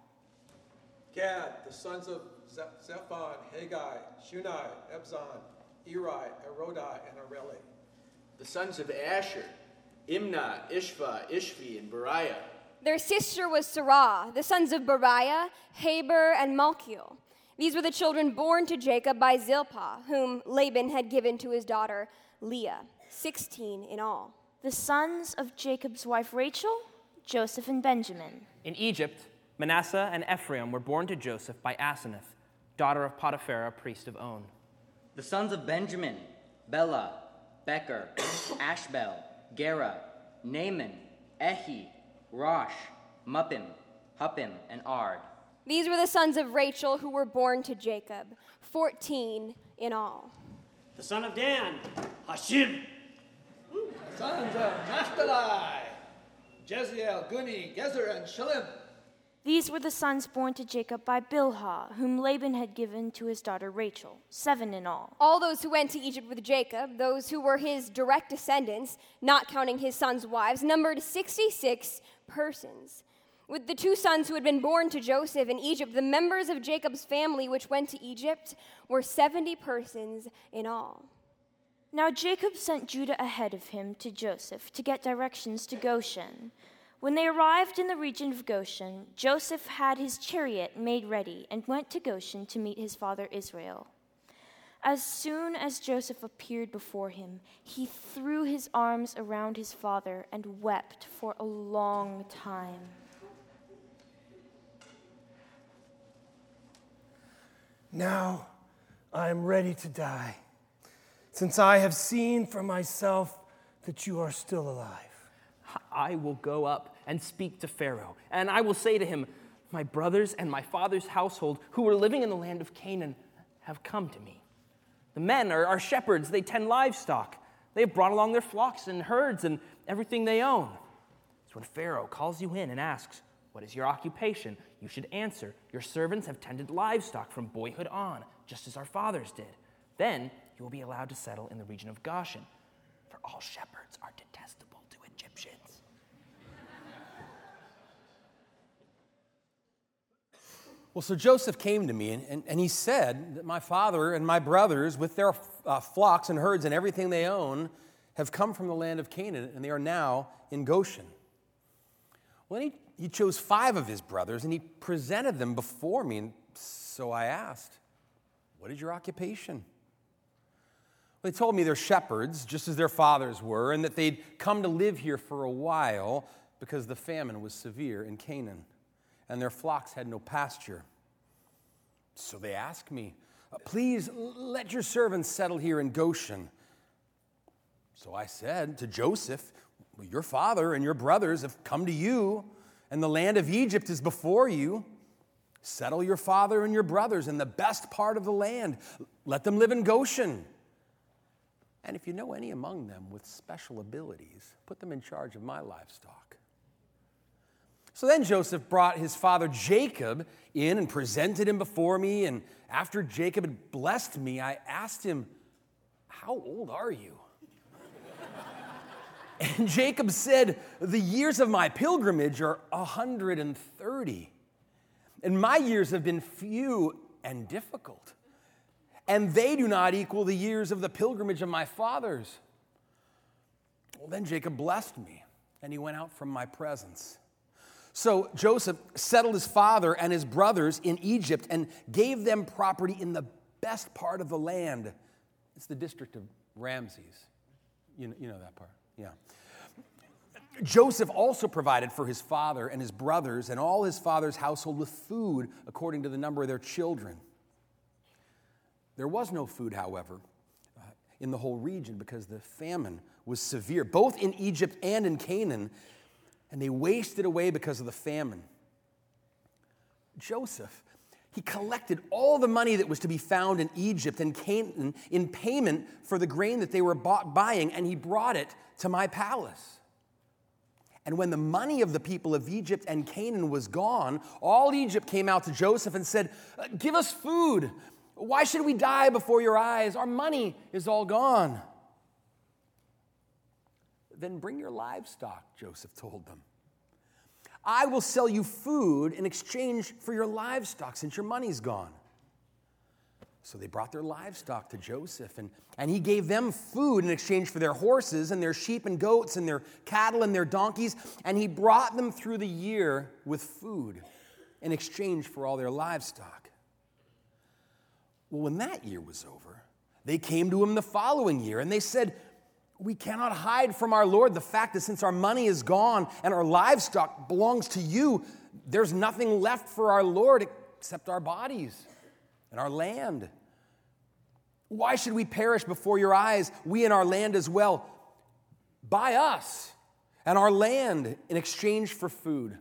Gad, the sons of Zephon, Haggai, Shunai, Ezbon, Eri, Arodi, and Areli. The sons of Asher, Imnah, Ishva, Ishvi, and Beriah. Their sister was Sarah. The sons of Beriah, Haber, and Malchiel. These were the children born to Jacob by Zilpah, whom Laban had given to his daughter Leah, 16 in all. The sons of Jacob's wife Rachel, Joseph and Benjamin. In Egypt, Manasseh and Ephraim were born to Joseph by Asenath, daughter of Potiphera, priest of On. The sons of Benjamin, Bela, Becher, [COUGHS] Ashbel, Gera, Naaman, Ehi, Rosh, Muppim, Huppim, and Ard. These were the sons of Rachel who were born to Jacob, 14 in all. The son of Dan, Hushim. Sons of Naphtali, Jahziel, Guni, Gezer, and Shillem. These were the sons born to Jacob by Bilhah, whom Laban had given to his daughter Rachel, seven in all. All those who went to Egypt with Jacob, those who were his direct descendants, not counting his sons' wives, numbered 66 persons. With the two sons who had been born to Joseph in Egypt, the members of Jacob's family which went to Egypt were 70 persons in all. Now Jacob sent Judah ahead of him to Joseph to get directions to Goshen. When they arrived in the region of Goshen, Joseph had his chariot made ready and went to Goshen to meet his father Israel. As soon as Joseph appeared before him, he threw his arms around his father and wept for a long time. Now I am ready to die, since I have seen for myself that you are still alive. I will go up and speak to Pharaoh, and I will say to him, My brothers and my father's household, who were living in the land of Canaan, have come to me. The men are, are shepherds, they tend livestock. They have brought along their flocks and herds and everything they own. So when Pharaoh calls you in and asks, What is your occupation? you should answer, Your servants have tended livestock from boyhood on, just as our fathers did. Then you will be allowed to settle in the region of Goshen, for all shepherds are detestable to Egyptians. Well, so Joseph came to me and, and, and, he said that my father and my brothers, with their uh, flocks and herds and everything they own, have come from the land of Canaan and they are now in Goshen. Well, he, he chose five of his brothers and he presented them before me. And so I asked, What is your occupation? They told me they're shepherds, just as their fathers were, and that they'd come to live here for a while because the famine was severe in Canaan and their flocks had no pasture. So they asked me, uh, Please let your servants settle here in Goshen. So I said to Joseph, well, Your father and your brothers have come to you, and the land of Egypt is before you. Settle your father and your brothers in the best part of the land. Let them live in Goshen. And if you know any among them with special abilities, put them in charge of my livestock. So then Joseph brought his father Jacob in and presented him before me. And after Jacob had blessed me, I asked him, How old are you? [LAUGHS] and Jacob said, The years of my pilgrimage are 130, and my years have been few and difficult and they do not equal the years of the pilgrimage of my fathers. Well, then Jacob blessed me, and he went out from my presence. So Joseph settled his father and his brothers in Egypt and gave them property in the best part of the land. It's the district of Ramses. You know, you know that part, yeah. Joseph also provided for his father and his brothers and all his father's household with food according to the number of their children. There was no food, however, uh, in the whole region because the famine was severe, both in Egypt and in Canaan, and they wasted away because of the famine. Joseph, he collected all the money that was to be found in Egypt and Canaan in payment for the grain that they were bought, buying, and he brought it to my palace. And when the money of the people of Egypt and Canaan was gone, all Egypt came out to Joseph and said, Give us food why should we die before your eyes? Our money is all gone. Then bring your livestock, Joseph told them. I will sell you food in exchange for your livestock since your money's gone. So they brought their livestock to Joseph, and, and he gave them food in exchange for their horses and their sheep and goats and their cattle and their donkeys, and he brought them through the year with food in exchange for all their livestock. Well, when that year was over, they came to him the following year and they said, We cannot hide from our Lord the fact that since our money is gone and our livestock belongs to you, there's nothing left for our Lord except our bodies and our land. Why should we perish before your eyes, we and our land as well? Buy us and our land in exchange for food,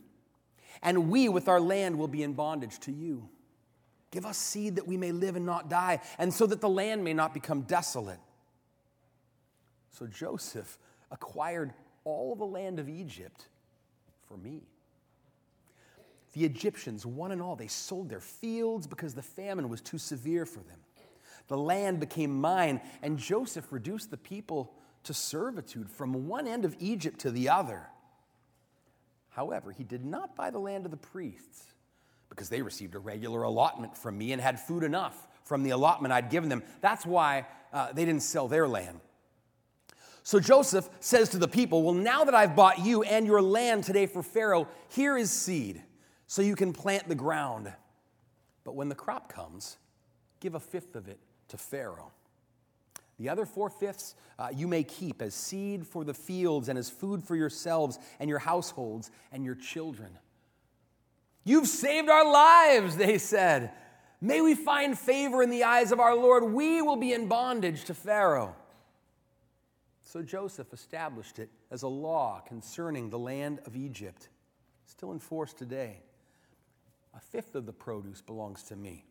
and we with our land will be in bondage to you. Give us seed that we may live and not die, and so that the land may not become desolate. So Joseph acquired all the land of Egypt for me. The Egyptians, one and all, they sold their fields because the famine was too severe for them. The land became mine, and Joseph reduced the people to servitude from one end of Egypt to the other. However, he did not buy the land of the priests because they received a regular allotment from me and had food enough from the allotment I'd given them. That's why uh, they didn't sell their land. So Joseph says to the people, Well, now that I've bought you and your land today for Pharaoh, here is seed, so you can plant the ground. But when the crop comes, give a fifth of it to Pharaoh. The other four fifths uh, you may keep as seed for the fields and as food for yourselves and your households and your children. You've saved our lives, they said. May we find favor in the eyes of our Lord. We will be in bondage to Pharaoh. So Joseph established it as a law concerning the land of Egypt, still in force today. A fifth of the produce belongs to me.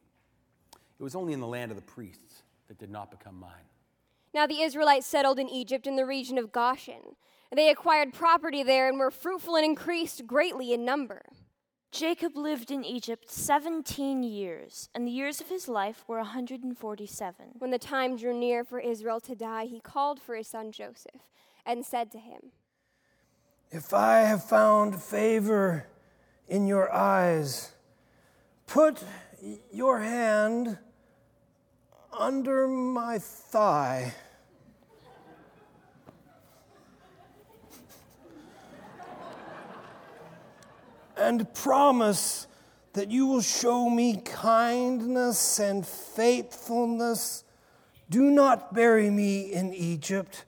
It was only in the land of the priests that did not become mine. Now the Israelites settled in Egypt in the region of Goshen. They acquired property there and were fruitful and increased greatly in number. Jacob lived in Egypt 17 years, and the years of his life were 147. When the time drew near for Israel to die, he called for his son Joseph and said to him, If I have found favor in your eyes, put your hand under my thigh. And promise that you will show me kindness and faithfulness. Do not bury me in Egypt,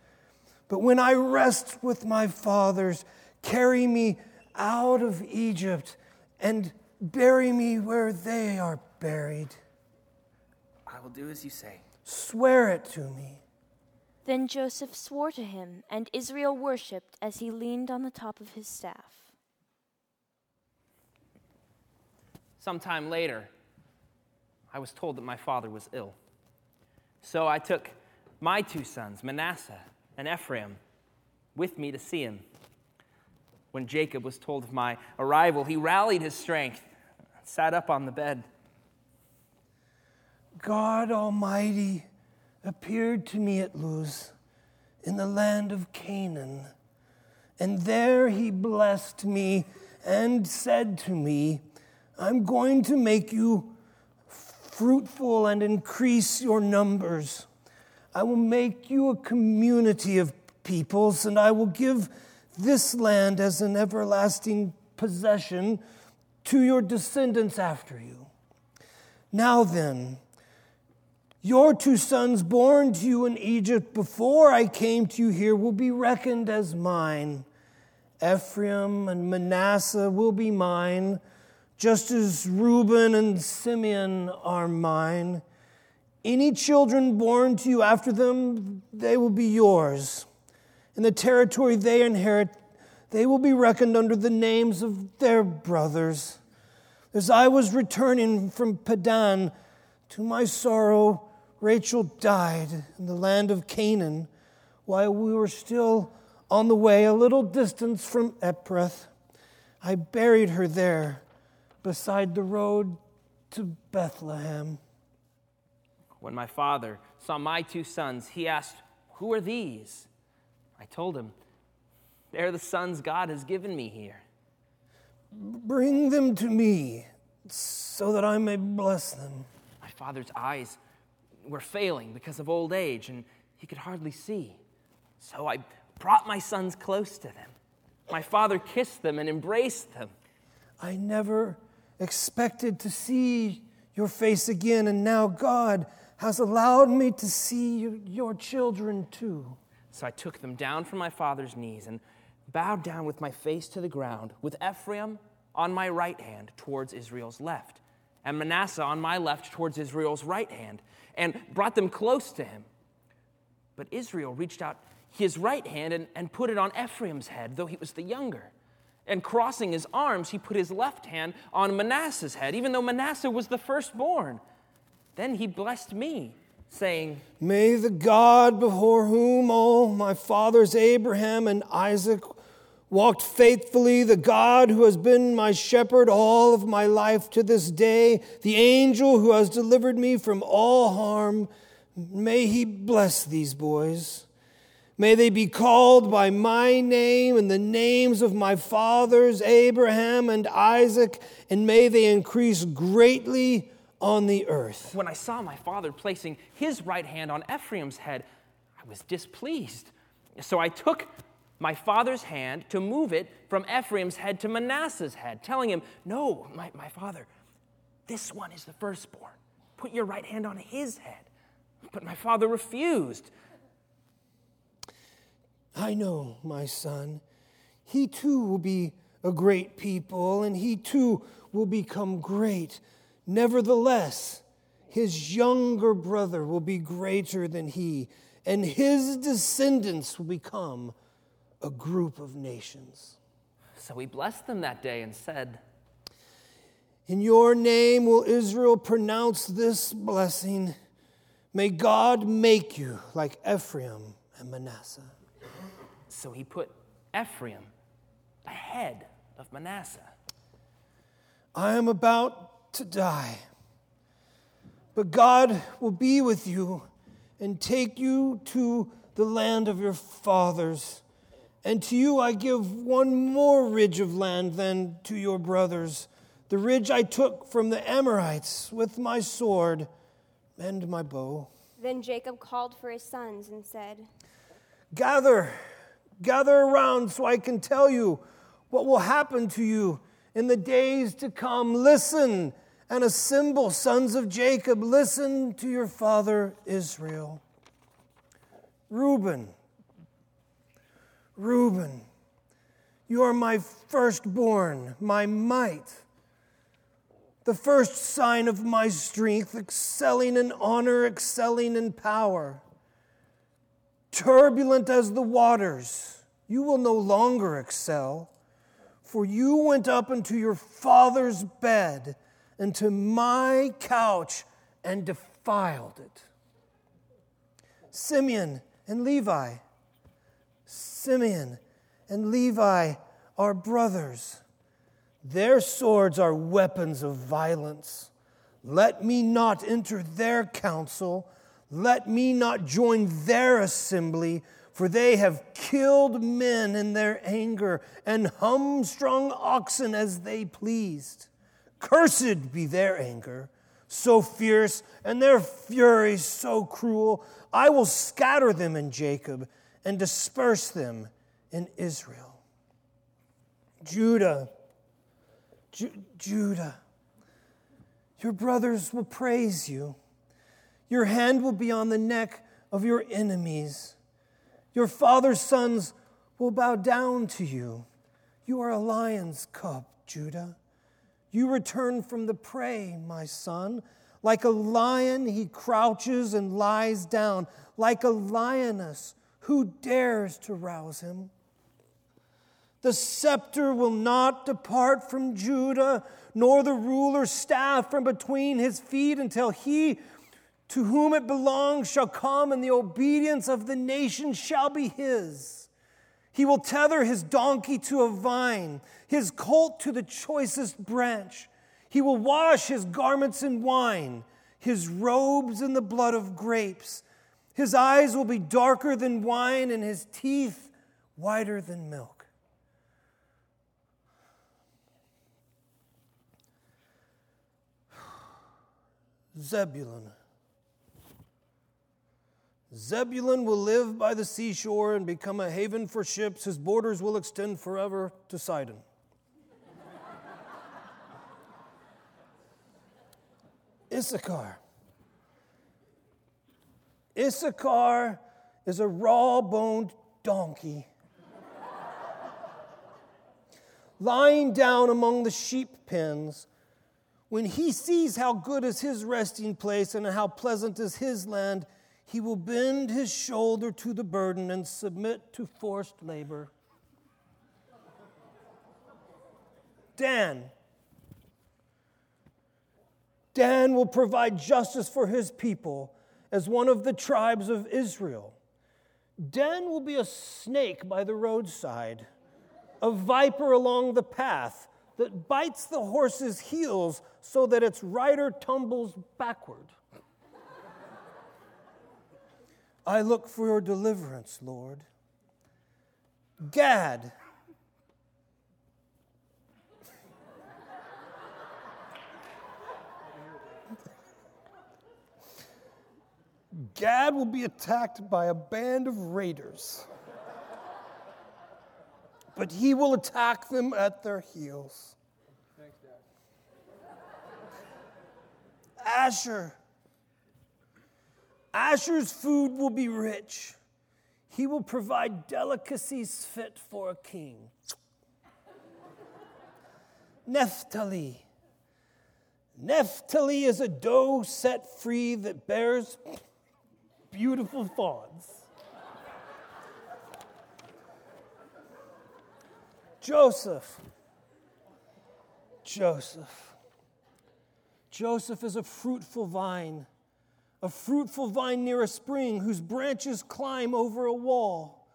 but when I rest with my fathers, carry me out of Egypt and bury me where they are buried. I will do as you say. Swear it to me. Then Joseph swore to him, and Israel worshipped as he leaned on the top of his staff. Sometime later, I was told that my father was ill. So I took my two sons, Manasseh and Ephraim, with me to see him. When Jacob was told of my arrival, he rallied his strength, sat up on the bed. God Almighty appeared to me at Luz in the land of Canaan, and there he blessed me and said to me, I'm going to make you fruitful and increase your numbers. I will make you a community of peoples, and I will give this land as an everlasting possession to your descendants after you. Now then, your two sons born to you in Egypt before I came to you here will be reckoned as mine. Ephraim and Manasseh will be mine, just as Reuben and Simeon are mine. Any children born to you after them, they will be yours. In the territory they inherit, they will be reckoned under the names of their brothers. As I was returning from Paddan, to my sorrow, Rachel died in the land of Canaan while we were still on the way a little distance from Ephrath. I buried her there beside the road to Bethlehem. When my father saw my two sons, he asked, Who are these? I told him, They're the sons God has given me here. Bring them to me so that I may bless them. My father's eyes were failing because of old age, and he could hardly see. So I brought my sons close to them. My father kissed them and embraced them. I never expected to see your face again, and now God has allowed me to see your children too. So I took them down from my father's knees and bowed down with my face to the ground, with Ephraim on my right hand towards Israel's left, and Manasseh on my left towards Israel's right hand and brought them close to him. But Israel reached out his right hand and, and put it on Ephraim's head, though he was the younger. And crossing his arms, he put his left hand on Manasseh's head, even though Manasseh was the firstborn. Then he blessed me, saying, May the God before whom all my fathers Abraham and Isaac walked faithfully, the God who has been my shepherd all of my life to this day, the angel who has delivered me from all harm, may he bless these boys. May they be called by my name and the names of my fathers, Abraham and Isaac, and may they increase greatly on the earth. When I saw my father placing his right hand on Ephraim's head, I was displeased. So I took my father's hand to move it from Ephraim's head to Manasseh's head, telling him, No, my, my father, this one is the firstborn. Put your right hand on his head. But my father refused. I know, my son. He too will be a great people, and he too will become great. Nevertheless, his younger brother will be greater than he, and his descendants will become a group of nations. So he blessed them that day and said, In your name will Israel pronounce this blessing. May God make you like Ephraim and Manasseh. So he put Ephraim ahead of Manasseh. I am about to die, but God will be with you and take you to the land of your fathers and to you I give one more ridge of land than to your brothers, the ridge I took from the Amorites with my sword and my bow. Then Jacob called for his sons and said, Gather, gather around so I can tell you what will happen to you in the days to come. Listen and assemble, sons of Jacob. Listen to your father Israel. Reuben, Reuben, you are my firstborn, my might. the first sign of my strength, excelling in honor, excelling in power. Turbulent as the waters, you will no longer excel, for you went up into your father's bed, into my couch, and defiled it. Simeon and Levi, Simeon and Levi are brothers. Their swords are weapons of violence. Let me not enter their council. Let me not join their assembly, for they have killed men in their anger and humstrung oxen as they pleased. Cursed be their anger, so fierce, and their fury so cruel. I will scatter them in Jacob and disperse them in Israel. Judah, Ju- Judah, your brothers will praise you. Your hand will be on the neck of your enemies. Your father's sons will bow down to you. You are a lion's cub, Judah. You return from the prey, my son. Like a lion, he crouches and lies down. Like a lioness, who dares to rouse him? The scepter will not depart from Judah, nor the ruler's staff from between his feet until he to whom it belongs shall come, and the obedience of the nation shall be his. He will tether his donkey to a vine, his colt to the choicest branch. He will wash his garments in wine, his robes in the blood of grapes. His eyes will be darker than wine, and his teeth whiter than milk. [SIGHS] Zebulun. Zebulun will live by the seashore and become a haven for ships. His borders will extend forever to Sidon. Issachar. Issachar is a raw boned donkey lying down among the sheep pens when he sees how good is his resting place and how pleasant is his land, he will bend his shoulder to the burden and submit to forced labor. Dan. Dan will provide justice for his people as one of the tribes of Israel. Dan will be a snake by the roadside, a viper along the path that bites the horse's heels so that its rider tumbles backward. I look for your deliverance, Lord. Gad. Gad will be attacked by a band of raiders but he will attack them at their heels. Thanks, Dad. Asher. Asher's food will be rich. He will provide delicacies fit for a king. Naphtali. Naphtali is a doe set free that bears beautiful fawns. Joseph. Joseph. Joseph is a fruitful vine, a fruitful vine near a spring whose branches climb over a wall.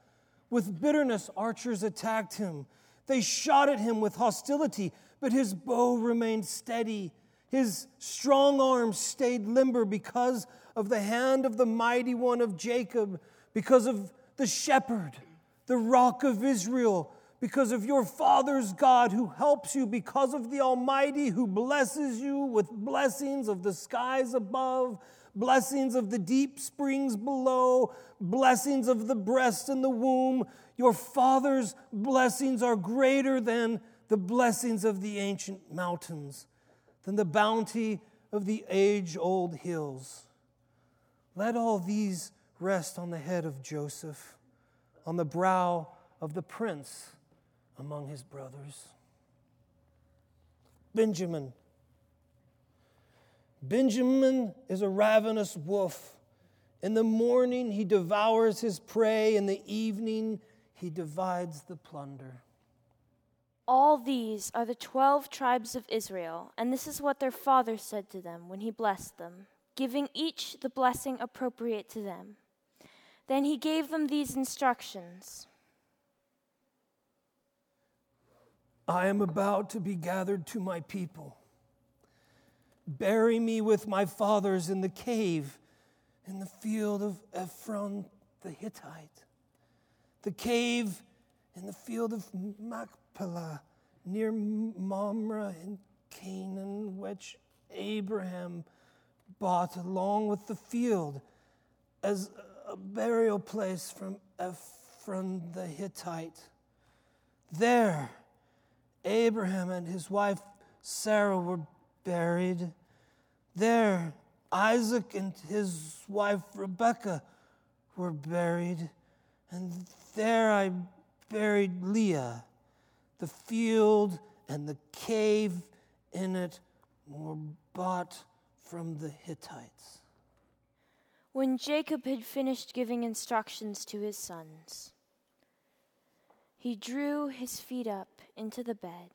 With bitterness, archers attacked him. They shot at him with hostility, but his bow remained steady. His strong arms stayed limber because of the hand of the mighty one of Jacob, because of the shepherd, the rock of Israel because of your Father's God who helps you, because of the Almighty who blesses you with blessings of the skies above, blessings of the deep springs below, blessings of the breast and the womb. Your Father's blessings are greater than the blessings of the ancient mountains, than the bounty of the age old hills. Let all these rest on the head of Joseph, on the brow of the prince among his brothers. Benjamin. Benjamin is a ravenous wolf. In the morning he devours his prey, in the evening he divides the plunder. All these are the twelve tribes of Israel, and this is what their father said to them when he blessed them, giving each the blessing appropriate to them. Then he gave them these instructions I am about to be gathered to my people. Bury me with my fathers in the cave in the field of Ephron the Hittite, the cave in the field of Machpelah near Mamre in Canaan, which Abraham bought along with the field as a burial place from Ephron the Hittite. There, Abraham and his wife Sarah were buried. There, Isaac and his wife Rebekah were buried. And there I buried Leah. The field and the cave in it were bought from the Hittites. When Jacob had finished giving instructions to his sons, he drew his feet up into the bed,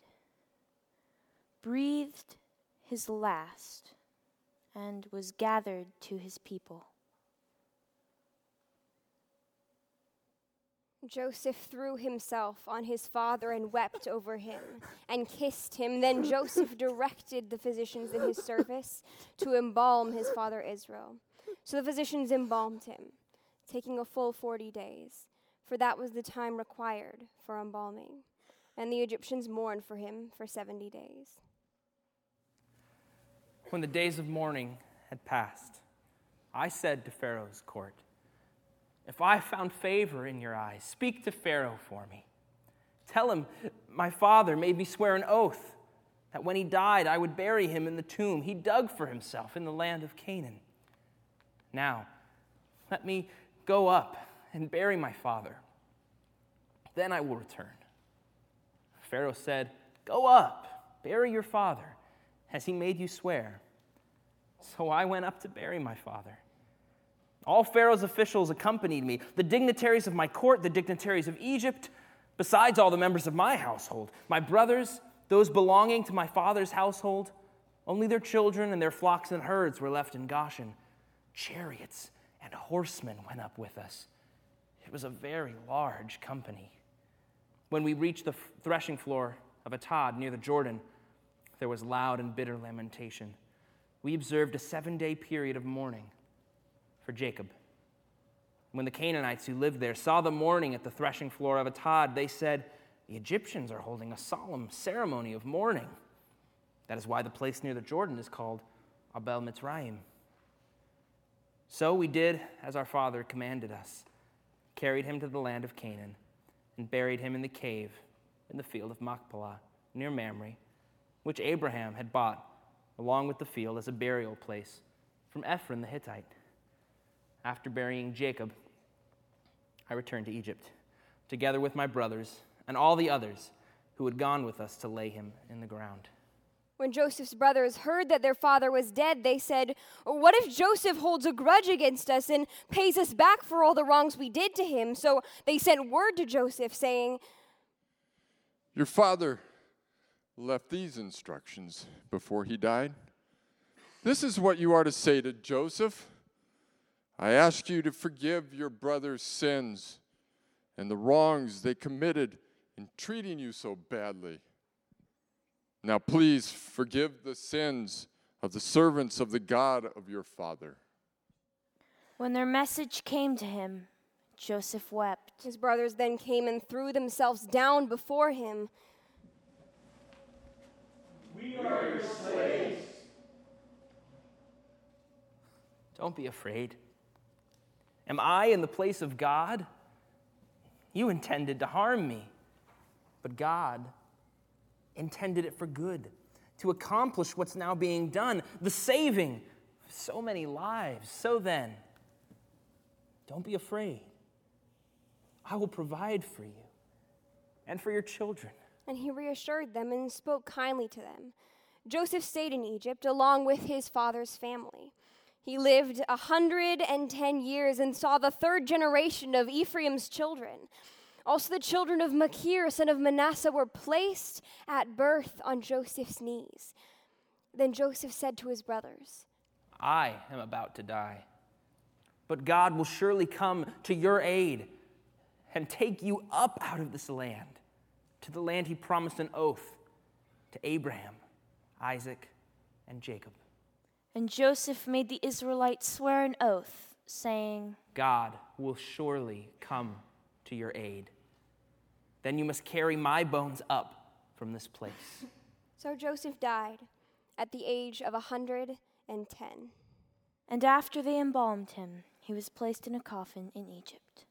breathed his last, and was gathered to his people. Joseph threw himself on his father and wept over him and kissed him. Then Joseph directed the physicians in his service to embalm his father Israel. So the physicians embalmed him, taking a full 40 days, for that was the time required for embalming. And the Egyptians mourned for him for 70 days. When the days of mourning had passed, I said to Pharaoh's court, If I found favor in your eyes, speak to Pharaoh for me. Tell him, My father made me swear an oath that when he died, I would bury him in the tomb he dug for himself in the land of Canaan. Now, let me go up and bury my father. Then I will return. Pharaoh said, Go up, bury your father, as he made you swear. So I went up to bury my father. All Pharaoh's officials accompanied me the dignitaries of my court, the dignitaries of Egypt, besides all the members of my household, my brothers, those belonging to my father's household. Only their children and their flocks and herds were left in Goshen. Chariots and horsemen went up with us. It was a very large company. When we reached the threshing floor of Atad near the Jordan, there was loud and bitter lamentation. We observed a seven day period of mourning for Jacob. When the Canaanites who lived there saw the mourning at the threshing floor of Atad, they said, The Egyptians are holding a solemn ceremony of mourning. That is why the place near the Jordan is called Abel Mitzrayim. So we did as our father commanded us, carried him to the land of Canaan, and buried him in the cave in the field of Machpelah near Mamre, which Abraham had bought along with the field as a burial place from Ephron the Hittite. After burying Jacob, I returned to Egypt, together with my brothers and all the others who had gone with us to lay him in the ground. When Joseph's brothers heard that their father was dead, they said, What if Joseph holds a grudge against us and pays us back for all the wrongs we did to him? So they sent word to Joseph, saying, Your father left these instructions before he died. This is what you are to say to Joseph I ask you to forgive your brother's sins and the wrongs they committed in treating you so badly. Now, please forgive the sins of the servants of the God of your father. When their message came to him, Joseph wept. His brothers then came and threw themselves down before him. We are your slaves. Don't be afraid. Am I in the place of God? You intended to harm me, but God intended it for good, to accomplish what's now being done, the saving of so many lives. So then, don't be afraid. I will provide for you and for your children. And he reassured them and spoke kindly to them. Joseph stayed in Egypt along with his father's family. He lived a 110 years and saw the third generation of Ephraim's children. Also, the children of Machir, son of Manasseh, were placed at birth on Joseph's knees. Then Joseph said to his brothers, I am about to die, but God will surely come to your aid and take you up out of this land to the land he promised an oath to Abraham, Isaac, and Jacob. And Joseph made the Israelites swear an oath, saying, God will surely come to your aid. Then you must carry my bones up from this place. [LAUGHS] So Joseph died at the age of a 110. And after they embalmed him, he was placed in a coffin in Egypt.